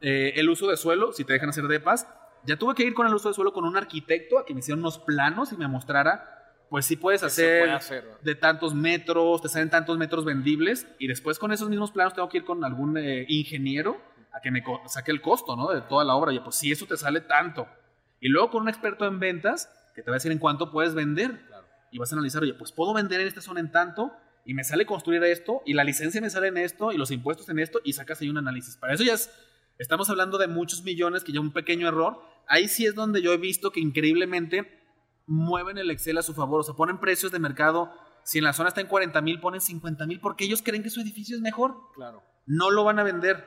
S2: eh, el uso de suelo, si te dejan hacer depas. Ya tuve que ir con el uso de suelo con un arquitecto a que me hiciera unos planos y me mostrara, pues sí puedes hacer,
S1: puede hacer, ¿no?
S2: de tantos metros, te salen tantos metros vendibles y después con esos mismos planos tengo que ir con algún eh, ingeniero a que me saque el costo, ¿no? De toda la obra. Y pues si eso te sale tanto. Y luego con un experto en ventas que te va a decir en cuánto puedes vender. Y vas a analizar, oye, pues puedo vender en esta zona en tanto y me sale construir esto y la licencia me sale en esto y los impuestos en esto y sacas ahí un análisis. Para eso ya es, estamos hablando de muchos millones que ya un pequeño error. Ahí sí es donde yo he visto que increíblemente mueven el Excel a su favor. O sea, ponen precios de mercado. Si en la zona está en 40 mil, ponen 50 mil porque ellos creen que su edificio es mejor.
S1: Claro.
S2: No lo van a vender.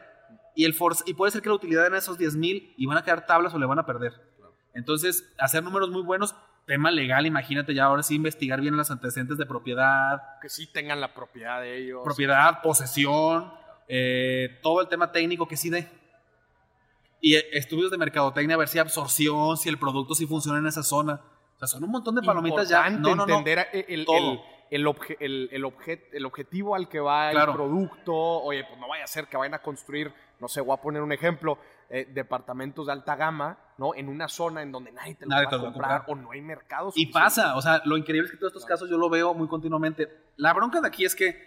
S2: Y, el force, y puede ser que la utilidad en esos 10 mil y van a quedar tablas o le van a perder. Entonces, hacer números muy buenos, tema legal, imagínate ya ahora sí investigar bien los antecedentes de propiedad.
S1: Que sí tengan la propiedad de ellos.
S2: Propiedad, posesión, eh, todo el tema técnico que sí de. Y eh, estudios de mercadotecnia, a ver si absorción, si el producto sí funciona en esa zona. O sea, son un montón de palomitas ya.
S1: No, no, entender el, el, el, el, el, objetivo al que va el producto. Oye, pues no vaya a ser que vayan a construir, no sé, voy a poner un ejemplo, eh, departamentos de alta gama, ¿no? En una zona en donde nadie te lo va, a comprar, o no hay mercados.
S2: Y pasa, o sea, lo increíble es que todos estos casos yo lo veo muy continuamente. La bronca de aquí es que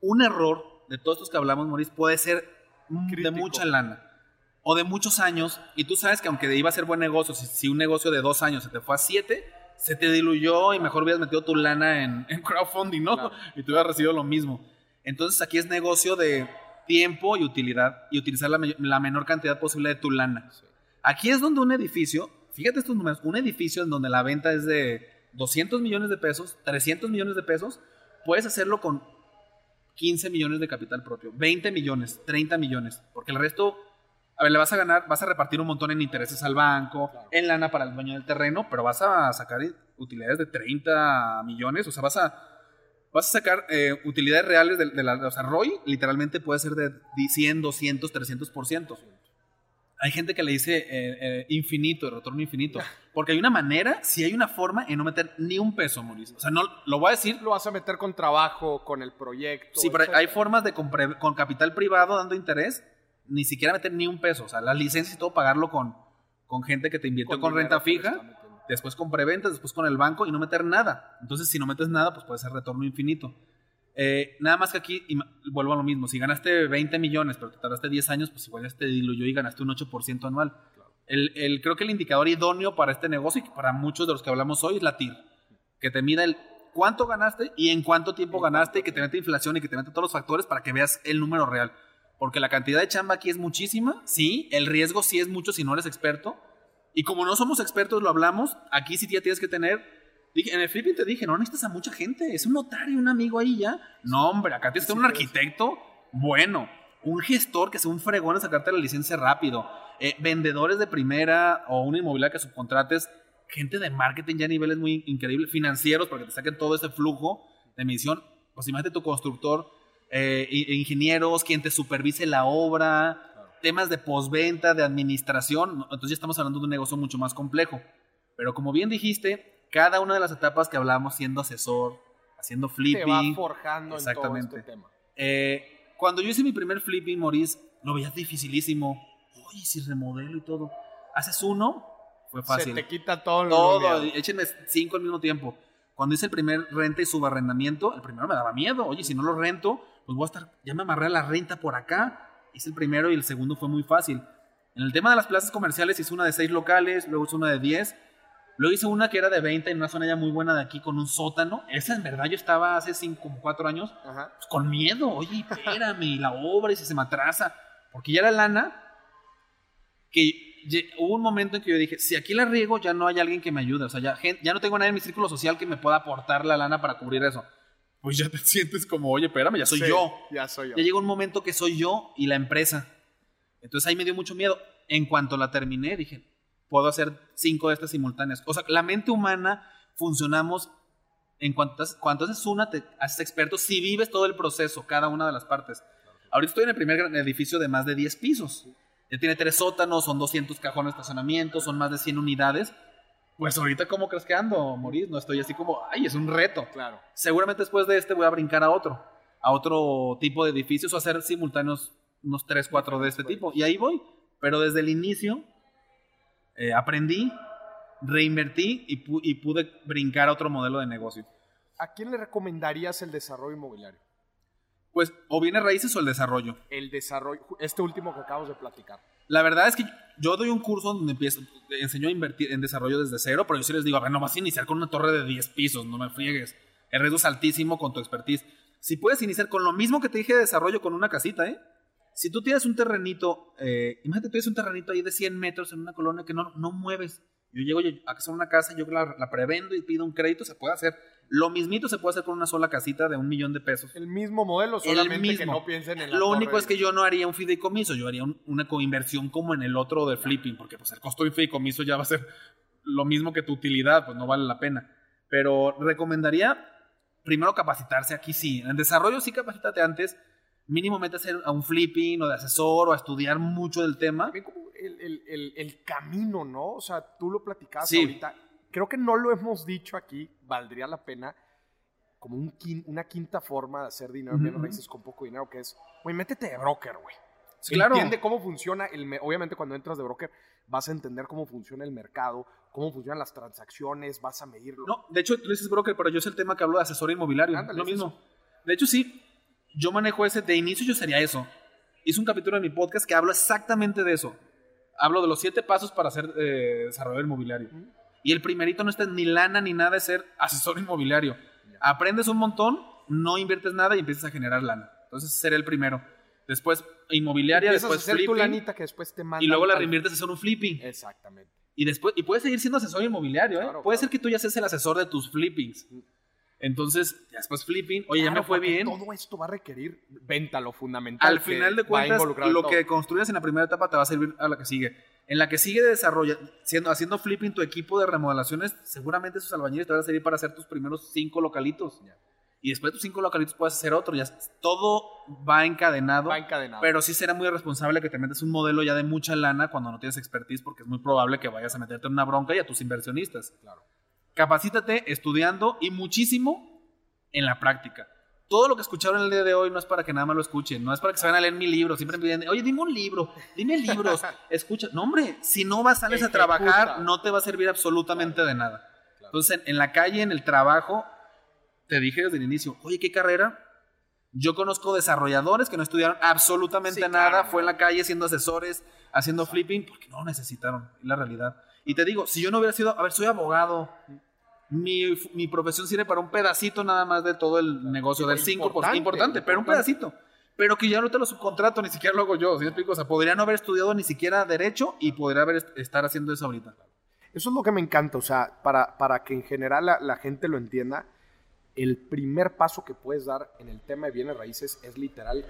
S2: un error de todos estos que hablamos, Maurice, puede ser de mucha lana o de muchos años, y tú sabes que aunque iba a ser buen negocio, si, un negocio de dos años se te fue a siete, se te diluyó y mejor hubieras metido tu lana en, *laughs* crowdfunding, ¿no? Y tú hubieras recibido lo mismo. Entonces aquí es negocio de tiempo y utilidad y utilizar la, menor cantidad posible de tu lana. Aquí es donde un edificio, fíjate estos números, un edificio en donde la venta es de 200 millones de pesos, 300 millones de pesos, puedes hacerlo con 15 millones de capital propio, 20 millones, 30 millones, porque el resto, a ver, le vas a ganar, vas a repartir un montón en intereses al banco, en lana para el dueño del terreno, pero vas a sacar utilidades de 30 millones, o sea, vas a vas a sacar eh, utilidades reales de, la... O sea, ROI literalmente puede ser de 100, 200, 300%. Hay gente que le dice eh, eh, infinito, el retorno infinito. *laughs* Porque hay una manera, si hay una forma en no meter ni un peso, Mauricio. O sea, no, lo voy a decir.
S1: Lo vas a meter con trabajo, con el proyecto.
S2: Sí, pero hay formas de con, con capital privado dando interés, ni siquiera meter ni un peso. O sea, las licencias y todo pagarlo con, con gente que te invirtió con, renta fija después con preventas, después con el banco y no meter nada. Entonces, si no metes nada, pues puede ser retorno infinito. Eh, nada más que aquí, vuelvo a lo mismo, si ganaste 20 millones, pero te tardaste 10 años, pues igual ya te diluyó y ganaste un 8% anual. El, creo que el indicador idóneo para este negocio y para muchos de los que hablamos hoy es la TIR, que te mida el cuánto ganaste y en cuánto tiempo ganaste y que te mete inflación y que te mete todos los factores para que veas el número real. Porque la cantidad de chamba aquí es muchísima, sí, el riesgo sí es mucho si no eres experto, y como no somos expertos, lo hablamos, aquí sí ya tienes que tener. Dije, en el flipping te dije, no necesitas a mucha gente, es un notario, un amigo ahí ya. No, hombre, acá tienes que tener un arquitecto bueno, un gestor que sea un fregón en sacarte la licencia rápido, eh, vendedores de primera o una inmobiliaria que subcontrates, gente de marketing ya a niveles muy increíbles, financieros, para que te saquen todo ese flujo de emisión. Pues imagínate tu constructor, eh, ingenieros, quien te supervise la obra, temas de postventa, de administración, entonces ya estamos hablando de un negocio mucho más complejo. Pero como bien dijiste, cada una de las etapas que hablamos siendo asesor, haciendo flipping. Te
S1: va forjando exactamente. en todo este tema.
S2: Eh, cuando yo hice mi primer flipping, Maurice, lo veía dificilísimo. Oye, si remodelo y todo. Haces uno, fue fácil.
S1: Se te quita todo.
S2: Todo, échenme cinco al mismo tiempo. Cuando hice el primer renta y subarrendamiento, el primero me daba miedo. Oye, si no lo rento, pues voy a estar, ya me amarré a la renta por acá hice el primero y el segundo fue muy fácil. En el tema de las plazas comerciales hice una de 6 locales, luego hice una de 10, luego hice una que era de 20 en una zona ya muy buena de aquí con un sótano. Esa en verdad yo estaba hace 5, como 4 años pues, con miedo, oye, espérame, la obra y si se me atrasa, porque ya era lana que hubo un momento en que yo dije, si aquí la riego ya no hay alguien que me ayude, o sea, ya, ya no tengo nadie en mi círculo social que me pueda aportar la lana para cubrir eso pues ya te *laughs* sientes como, oye, espérame, ya soy yo.
S1: Ya soy yo.
S2: Ya llega un momento que soy yo y la empresa. Entonces ahí me dio mucho miedo. En cuanto la terminé, dije, puedo hacer cinco de estas simultáneas. O sea, la mente humana funcionamos en cuanto, cuanto haces una, te haces experto si vives todo el proceso, cada una de las partes. Ahorita estoy en el primer edificio de más de 10 pisos. Ya tiene tres sótanos, son 200 cajones de estacionamiento, son más de 100 unidades. Pues ahorita, ¿cómo crees que ando, Moris? No estoy así como, ay, es un reto.
S1: Claro.
S2: Seguramente después de este voy a brincar a otro, a otro tipo de edificios o hacer simultáneos unos 3, 4 de este tipo. Y ahí voy. Pero desde el inicio eh, aprendí, reinvertí y, y pude brincar a otro modelo de negocio.
S1: ¿A quién le recomendarías el desarrollo inmobiliario?
S2: Pues o viene raíces o el desarrollo.
S1: El desarrollo, este último que acabamos de platicar.
S2: La verdad es que yo doy un curso donde empiezo, enseño a invertir en desarrollo desde cero, pero yo sí les digo, a ver, no vas a iniciar con una torre de 10 pisos, no me friegues. El riesgo es altísimo con tu expertise. Si puedes iniciar con lo mismo que te dije de desarrollo con una casita, ¿eh? Si tú tienes un terrenito, eh, imagínate, tú tienes un terrenito ahí de 100 metros en una colonia que no, no mueves. Yo llego a hacer una casa, yo la, la prevendo y pido un crédito, se puede hacer. Lo mismito se puede hacer con una sola casita de un millón de pesos.
S1: El mismo modelo, solamente que no piensen en la
S2: Lo único es que yo no haría un fideicomiso, yo haría una coinversión como en el otro de flipping, porque pues el costo de fideicomiso ya va a ser lo mismo que tu utilidad, pues no vale la pena. Pero recomendaría primero capacitarse aquí sí. En desarrollo sí capacítate antes. Mínimo métase a un flipping o de asesor o a estudiar mucho del tema.
S1: El, el- el- el camino, ¿no? O sea, tú lo platicabas
S2: Sí.
S1: ahorita. Creo que no lo hemos dicho aquí. Valdría la pena como un quin- una quinta forma de hacer dinero en
S2: Ujú.
S1: raíces con poco dinero, que es, güey, métete de broker, güey.
S2: Sí, claro.
S1: Entiende cómo funciona el... me- Obviamente cuando entras de broker vas a entender cómo funciona el mercado, cómo funcionan las transacciones, vas a medirlo.
S2: No, de hecho, tú dices broker, pero yo es el tema que hablo de asesor inmobiliario.
S1: Ándale,
S2: lo mismo. De hecho, sí. Yo manejo ese. De inicio, yo sería eso. Hice un capítulo en mi podcast que hablo exactamente de eso. Hablo de los siete pasos para ser eh, desarrollador inmobiliario.
S1: Ujú.
S2: Y el primerito no está ni lana ni nada de ser asesor inmobiliario. Aprendes un montón, no inviertes nada y empiezas a generar lana. Entonces, seré el primero. Después, inmobiliaria,
S1: Empiezas a
S2: después
S1: hacer tu
S2: flipping.
S1: lanita que después te mandan
S2: Y luego la reinviertes a hacer un flipping.
S1: Exactamente.
S2: Y después, y puedes seguir siendo asesor inmobiliario, ¿eh?
S1: Claro,
S2: Puede
S1: claro.
S2: ser que tú ya seas el asesor de tus flippings. Entonces, ya después flipping, oye, ya me fue bien.
S1: Todo esto va a requerir venta, lo fundamental.
S2: Al final de cuentas, lo
S1: todo.
S2: que construyas en la primera etapa te va a servir a la que sigue. En la que sigue de desarrollo, siendo, haciendo flipping tu equipo de remodelaciones, seguramente esos albañiles te van a servir para hacer tus primeros cinco localitos.
S1: Ya.
S2: Y después de tus cinco localitos puedes hacer otro. Ya, todo va encadenado.
S1: Va encadenado.
S2: Pero sí será muy responsable que te metas un modelo ya de mucha lana cuando no tienes expertise, porque es muy probable que vayas a meterte en una bronca y a tus inversionistas.
S1: Claro.
S2: Capacítate estudiando y muchísimo en la práctica. Todo lo que escucharon el día de hoy no es para que nada más lo escuchen, no es para que se vayan a leer mi libro. Siempre me piden, oye, dime un libro, dime libros, *laughs* escucha. No, hombre, si no vas, sales a trabajar, no te va a servir absolutamente de nada. Entonces, en, en la calle, en el trabajo, te dije desde el inicio, oye, ¿qué carrera? Yo conozco desarrolladores que no estudiaron absolutamente
S1: Sí,
S2: nada,
S1: claro,
S2: fue en la calle haciendo asesores, haciendo flipping, porque no necesitaron, es la realidad. Y te digo, si yo no hubiera sido, a ver, soy abogado, mi, mi profesión sirve para un pedacito nada más de todo el negocio, del 5%, importante,
S1: Importante,
S2: pero un pedacito. Pero que ya no te lo subcontrato, ni siquiera lo hago yo, ¿sí me explico? O sea, podría no haber estudiado ni siquiera Derecho y podría haber est- estar haciendo eso ahorita.
S1: Eso es lo que me encanta, o sea, para, para que en general la, la gente lo entienda, el primer paso que puedes dar en el tema de bienes raíces es literal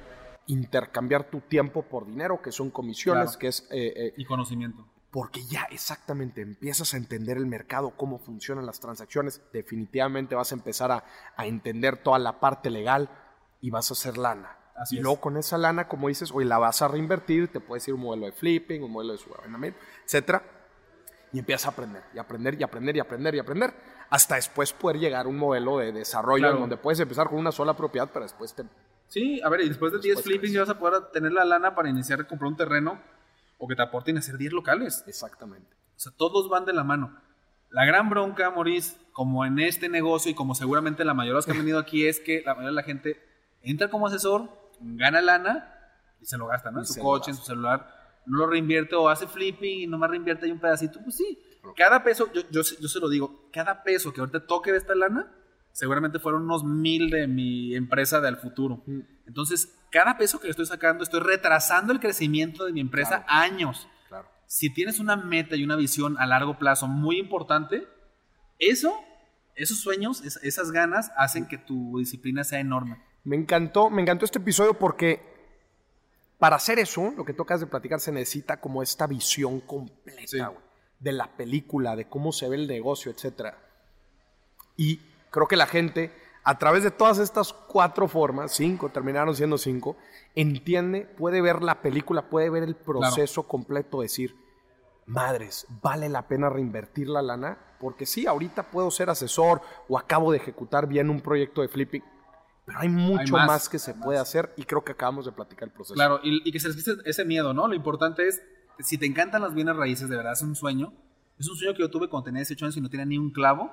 S1: intercambiar tu tiempo por dinero, que son comisiones,
S2: Claro.
S1: que es... eh, eh,
S2: Y conocimiento.
S1: Porque ya exactamente empiezas a entender el mercado, cómo funcionan las transacciones, definitivamente vas a empezar a, a entender toda la parte legal y vas a hacer lana.
S2: Así
S1: y
S2: es.
S1: luego con esa lana, como dices, hoy la vas a reinvertir, te puedes ir un modelo de flipping, un modelo de subarrendamiento, etcétera, y empiezas a aprender, y aprender, y aprender, y aprender, y aprender, hasta después poder llegar a un modelo de desarrollo
S2: Claro.
S1: en donde puedes empezar con una sola propiedad, pero después te...
S2: Sí, a ver, y después de 10
S1: Después
S2: flippings vas a poder tener la lana para iniciar a comprar un terreno o que te aporten a hacer 10 locales.
S1: Exactamente.
S2: O sea, todos van de la mano. La gran bronca, Maurice, como en este negocio y como seguramente la mayoría de los que han venido aquí, es que la mayoría de la gente entra como asesor, gana lana y se lo gasta, ¿no?
S1: Y
S2: En su coche, en su celular, no lo reinvierte o hace flipping y nomás reinvierte ahí un pedacito. Pues sí, cada peso, yo, yo, yo se lo digo, cada peso que ahorita toque de esta lana, seguramente fueron unos mil de mi empresa del futuro.
S1: Mm.
S2: Entonces, cada peso que le estoy sacando, estoy retrasando el crecimiento de mi empresa
S1: Claro.
S2: años
S1: Claro.
S2: si tienes una meta y una visión a largo plazo muy importante, eso, esos sueños, es- esas ganas hacen que tu disciplina sea enorme.
S1: Me encantó, me encantó este episodio porque para hacer eso, lo que tocas de platicar se necesita como esta visión completa
S2: Sí.
S1: de la película, de cómo se ve el negocio, etc. Y creo que la gente, a través de todas estas cuatro formas, cinco, terminaron siendo cinco, entiende, puede ver la película, puede ver el proceso completo, decir, madres, vale la pena reinvertir la lana, porque sí, ahorita puedo ser asesor o acabo de ejecutar bien un proyecto de flipping, pero hay mucho
S2: más,
S1: más, que se puede
S2: más.
S1: hacer y creo que acabamos de platicar el proceso.
S2: Claro, y, y que se les ese miedo, ¿no? Lo importante es, si te encantan las bienes raíces, de verdad es un sueño. Es un sueño que yo tuve cuando tenía 18 años y no tenía ni un clavo.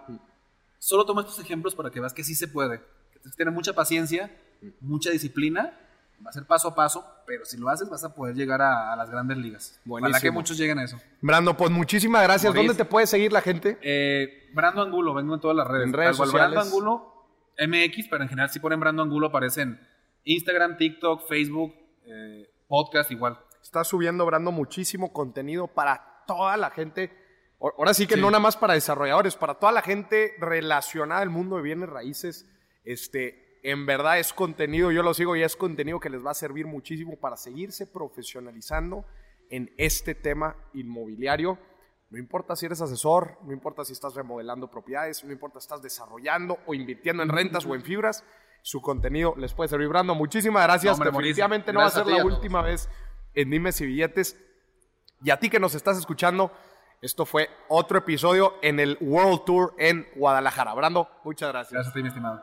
S2: Solo toma estos ejemplos para que veas que sí se puede. Que tienes que tener mucha paciencia, mucha disciplina. Va a ser paso a paso, pero si lo haces vas a poder llegar a, a las grandes ligas. Ojalá que
S1: Buenísimo.
S2: muchos lleguen a eso.
S1: Brando, pues muchísimas gracias.
S2: Maurice.
S1: ¿Dónde te puede seguir la gente?
S2: Eh, Brando Angulo, vengo en todas las redes.
S1: En redes
S2: Brando. Angulo MX, pero en general si ponen Brando Angulo aparecen Instagram, TikTok, Facebook, eh, podcast igual.
S1: Está subiendo, Brando, muchísimo contenido para toda la gente. Ahora sí que
S2: Sí.
S1: no nada más para desarrolladores, para toda la gente relacionada al mundo de bienes raíces. Este, en verdad es contenido, yo lo sigo y es contenido que les va a servir muchísimo para seguirse profesionalizando en este tema inmobiliario. No importa si eres asesor, no importa si estás remodelando propiedades, no importa si estás desarrollando o invirtiendo en rentas o en fibras, su contenido les puede servir. Brando, muchísimas gracias.
S2: No,
S1: Definitivamente no va a ser
S2: a
S1: la
S2: ti,
S1: última vez en Dimes y Billetes. Y a ti que nos estás escuchando, esto fue otro episodio en el World Tour en Guadalajara. Brando, muchas gracias.
S2: Gracias a ti, mi estimado.